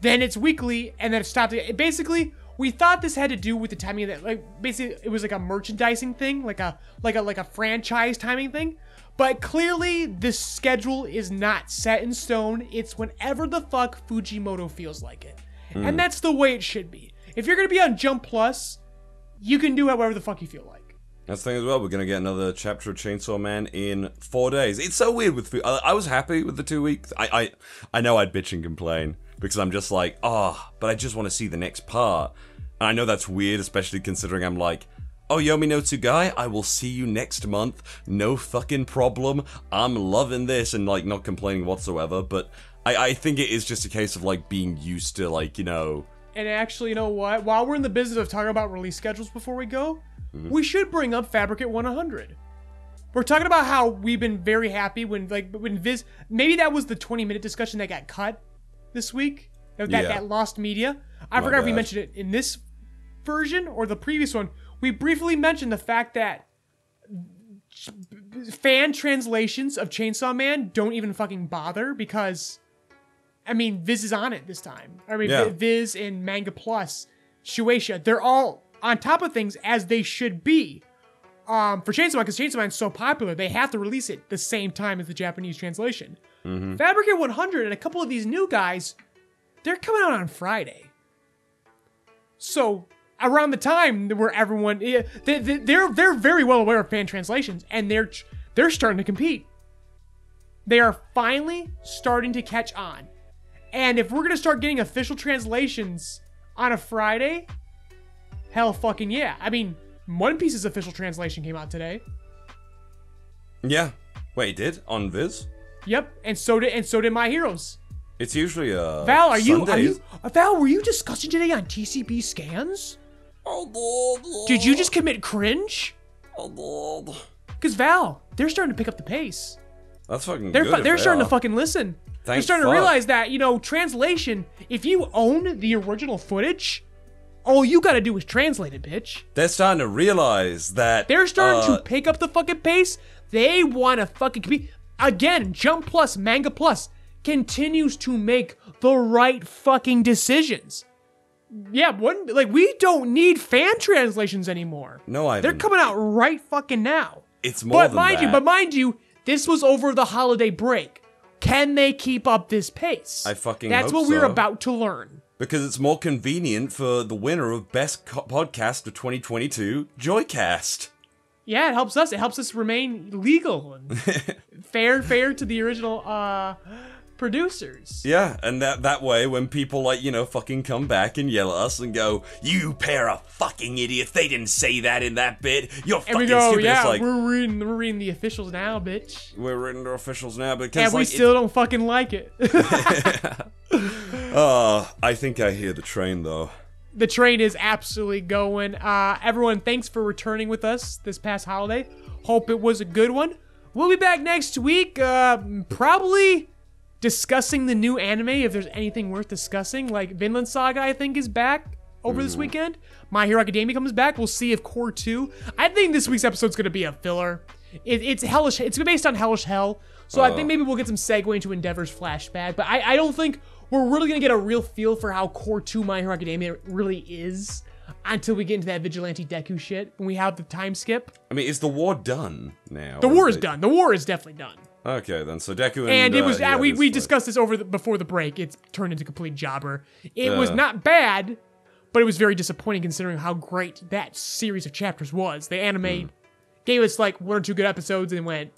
B: then it's weekly, and then it stopped. It- Basically, we thought this had to do with the timing of that. Like basically, it was like a merchandising thing, like a like a like a franchise timing thing. But clearly, this schedule is not set in stone. It's whenever the fuck Fujimoto feels like it. And hmm. that's the way it should be. If you're gonna be on Jump Plus, you can do however the fuck you feel like.
C: That's the thing as well. We're gonna get another chapter of Chainsaw Man in four days. It's so weird with. I, I was happy with the two weeks. I, I I know I'd bitch and complain because I'm just like, ah, but I just want to see the next part. And I know that's weird, especially considering I'm like, oh, Yomi no Tsugai, I will see you next month. No fucking problem. I'm loving this and like not complaining whatsoever. But I I think it is just a case of like being used to like you know.
B: And actually, you know what? While we're in the business of talking about release schedules before we go, we should bring up Fabricant 100. We're talking about how we've been very happy when like when Viz maybe that was the 20 minute discussion that got cut this week. That, that,
C: Yeah.
B: that lost media. I
C: My
B: forgot if we mentioned it in this version or the previous one. We briefly mentioned the fact that fan translations of Chainsaw Man don't even fucking bother because I mean Viz is on it this time. I mean
C: Yeah.
B: Viz and Manga Plus, Shueisha, they're all on top of things as they should be. Um, for Chainsaw Man, because Chainsaw Man's so popular, they have to release it the same time as the Japanese translation. Mm-hmm. Fabricant 100 and a couple of these new guys, they're coming out on Friday. So around the time where everyone they, they, they're they're very well aware of fan translations and they're they're starting to compete. They are finally starting to catch on. And if we're gonna start getting official translations on a Friday, hell fucking yeah. I mean, One Piece's official translation came out today.
C: Yeah. Wait, it did on Viz?
B: Yep, and so did and so did My Heroes.
C: It's usually uh.
B: Val, are you are you uh, Val? Were you discussing today on TCB scans? Oh, God, Did you just commit cringe? Because Val, they're starting to pick up the pace.
C: That's fucking
B: They're
C: good.
B: they're
C: they
B: starting to fucking listen. they're
C: Thank
B: starting to realize that you know translation. If you own the original footage, all you got to do is translate it, bitch.
C: They're starting to realize that
B: They're starting
C: uh,
B: to pick up the fucking pace. They want to fucking compete. Again, Jump Plus, Manga Plus continues to make the right fucking decisions. Yeah, one like we don't need fan translations anymore.
C: No, I.
B: They're coming out right fucking now.
C: It's more
B: But
C: than
B: mind you, but mind you, This was over the holiday break. Can they keep up this pace?
C: I fucking
B: That's what we're about to learn.
C: Because it's more convenient for the winner of Best Co- Podcast of 2022, Joycast.
B: Yeah, it helps us. It helps us remain legal and [laughs] fair, fair to the original uh, producers.
C: Yeah, and that that way, when people like you know fucking come back and yell at us and go, "You pair of fucking idiots! They didn't say that in that bit. You're
B: And
C: fucking
B: we go,
C: stupid."
B: yeah,
C: it's like
B: we're reading, we're reading the officials now, bitch.
C: we're reading the officials now because
B: And we
C: like,
B: still don't fucking like it.
C: it- [laughs] uh, [laughs] I think I hear the train though.
B: The train is absolutely going. Uh, everyone, thanks for returning with us this past holiday. Hope it was a good one. We'll be back next week, uh, probably discussing the new anime if there's anything worth discussing. Like Vinland Saga, I think is back over this weekend. My Hero Academia comes back. We'll see if Cour Two. I think this week's episode's gonna be a filler. It, it's hellish. It's based on Hellish Hell, so I think maybe we'll get some segue into Endeavor's flashback. But I, I don't think we're really gonna get a real feel for how Cour Two My Hero Academia really is until we get into that Vigilante Deku shit when we have the time skip.
C: I mean, is the war done now?
B: The war
C: is
B: is done. The war is definitely done.
C: Okay, then. So Deku and,
B: And it
C: uh,
B: was
C: yeah,
B: uh, we
C: this,
B: we
C: like-
B: discussed this over the, before the break. It's turned into complete jobber. It was
C: Uh.
B: not bad, but it was very disappointing considering how great that series of chapters was. The anime
C: Hmm.
B: gave us like one or two good episodes and went,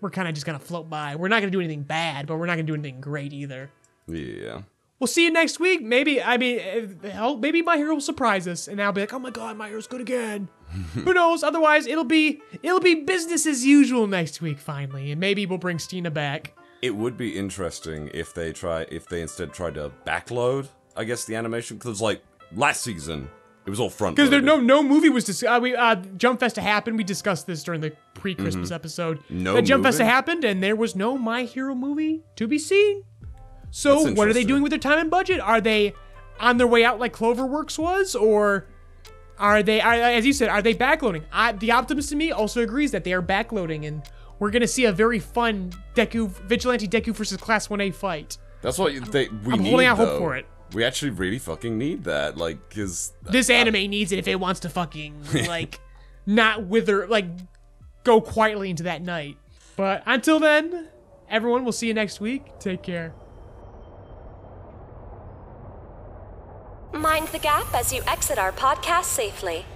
B: we're kind of just gonna float by. We're not gonna do anything bad, but we're not gonna do anything great either.
C: Yeah.
B: We'll see you next week. Maybe I mean, hell, maybe my hero will surprise us, and I'll be like, "Oh my god, my hero's good again." [laughs] Who knows? Otherwise, it'll be it'll be business as usual next week finally, and maybe we'll bring Steena back.
C: It would be interesting if they try if they instead tried to backload. I guess the animation because like last season it was all front.
B: Because there no no movie was dis- uh, we uh Jump Festa happened. We discussed this during the pre-Christmas episode.
C: Mm-hmm. No
B: the Jump
C: movie?
B: Festa happened, and there was no My Hero movie to be seen. So what are they doing with their time and budget? Are they on their way out like Cloverworks was, or are they? Are, as you said, are they backloading? I, the optimist in me also agrees that they are backloading, and we're gonna see a very fun Deku Vigilante Deku versus Class One A fight.
C: That's what they we
B: I'm
C: need.
B: holding out hope for it.
C: We actually really fucking need that, like, because
B: This anime needs it if it wants to fucking [laughs] like not wither like go quietly into that night. But until then, everyone, we'll see you next week. Take care.
A: Mind the gap as you exit our podcast safely.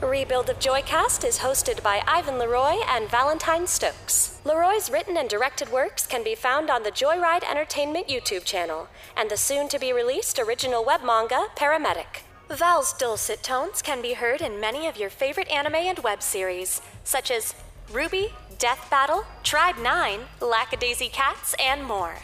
A: Rebuild of Joycast is hosted by Ivan LeRoy and Valentine Stokes. LeRoy's written and directed works can be found on the Joyride Entertainment YouTube channel and the soon to be released original web manga Paramedic. Val's dulcet tones can be heard in many of your favorite anime and web series, such as RWBY, Death Battle, Tribe 9, Lackadaisy Cats, and more.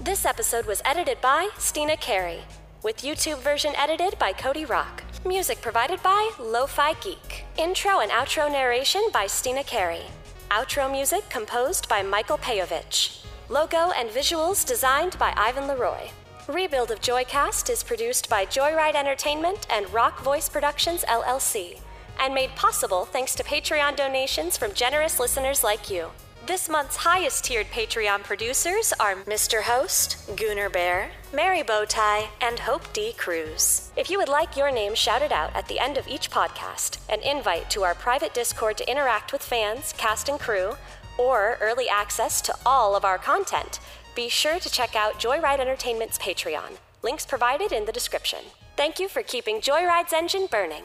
A: This episode was edited by Steena Carey, with YouTube version edited by Cody Rock. Music provided by Lo-Fi Geek. Intro and outro narration by Steena Carey. Outro music composed by Michael Peyovich. Logo and visuals designed by Ivan LeRoy. Rebuild of Joycast is produced by Joyride Entertainment and Rock Voice Productions LLC, and made possible thanks to Patreon donations from generous listeners like you. This month's highest tiered Patreon producers are Mr. Host, Gooner Bear, MerryBowTie, and Hope D. Cruz. If you would like your name shouted out at the end of each podcast, an invite to our private Discord to interact with fans, cast, and crew, or early access to all of our content, be sure to check out Joyride Entertainment's Patreon. Links provided in the description. Thank you for keeping Joyride's engine burning.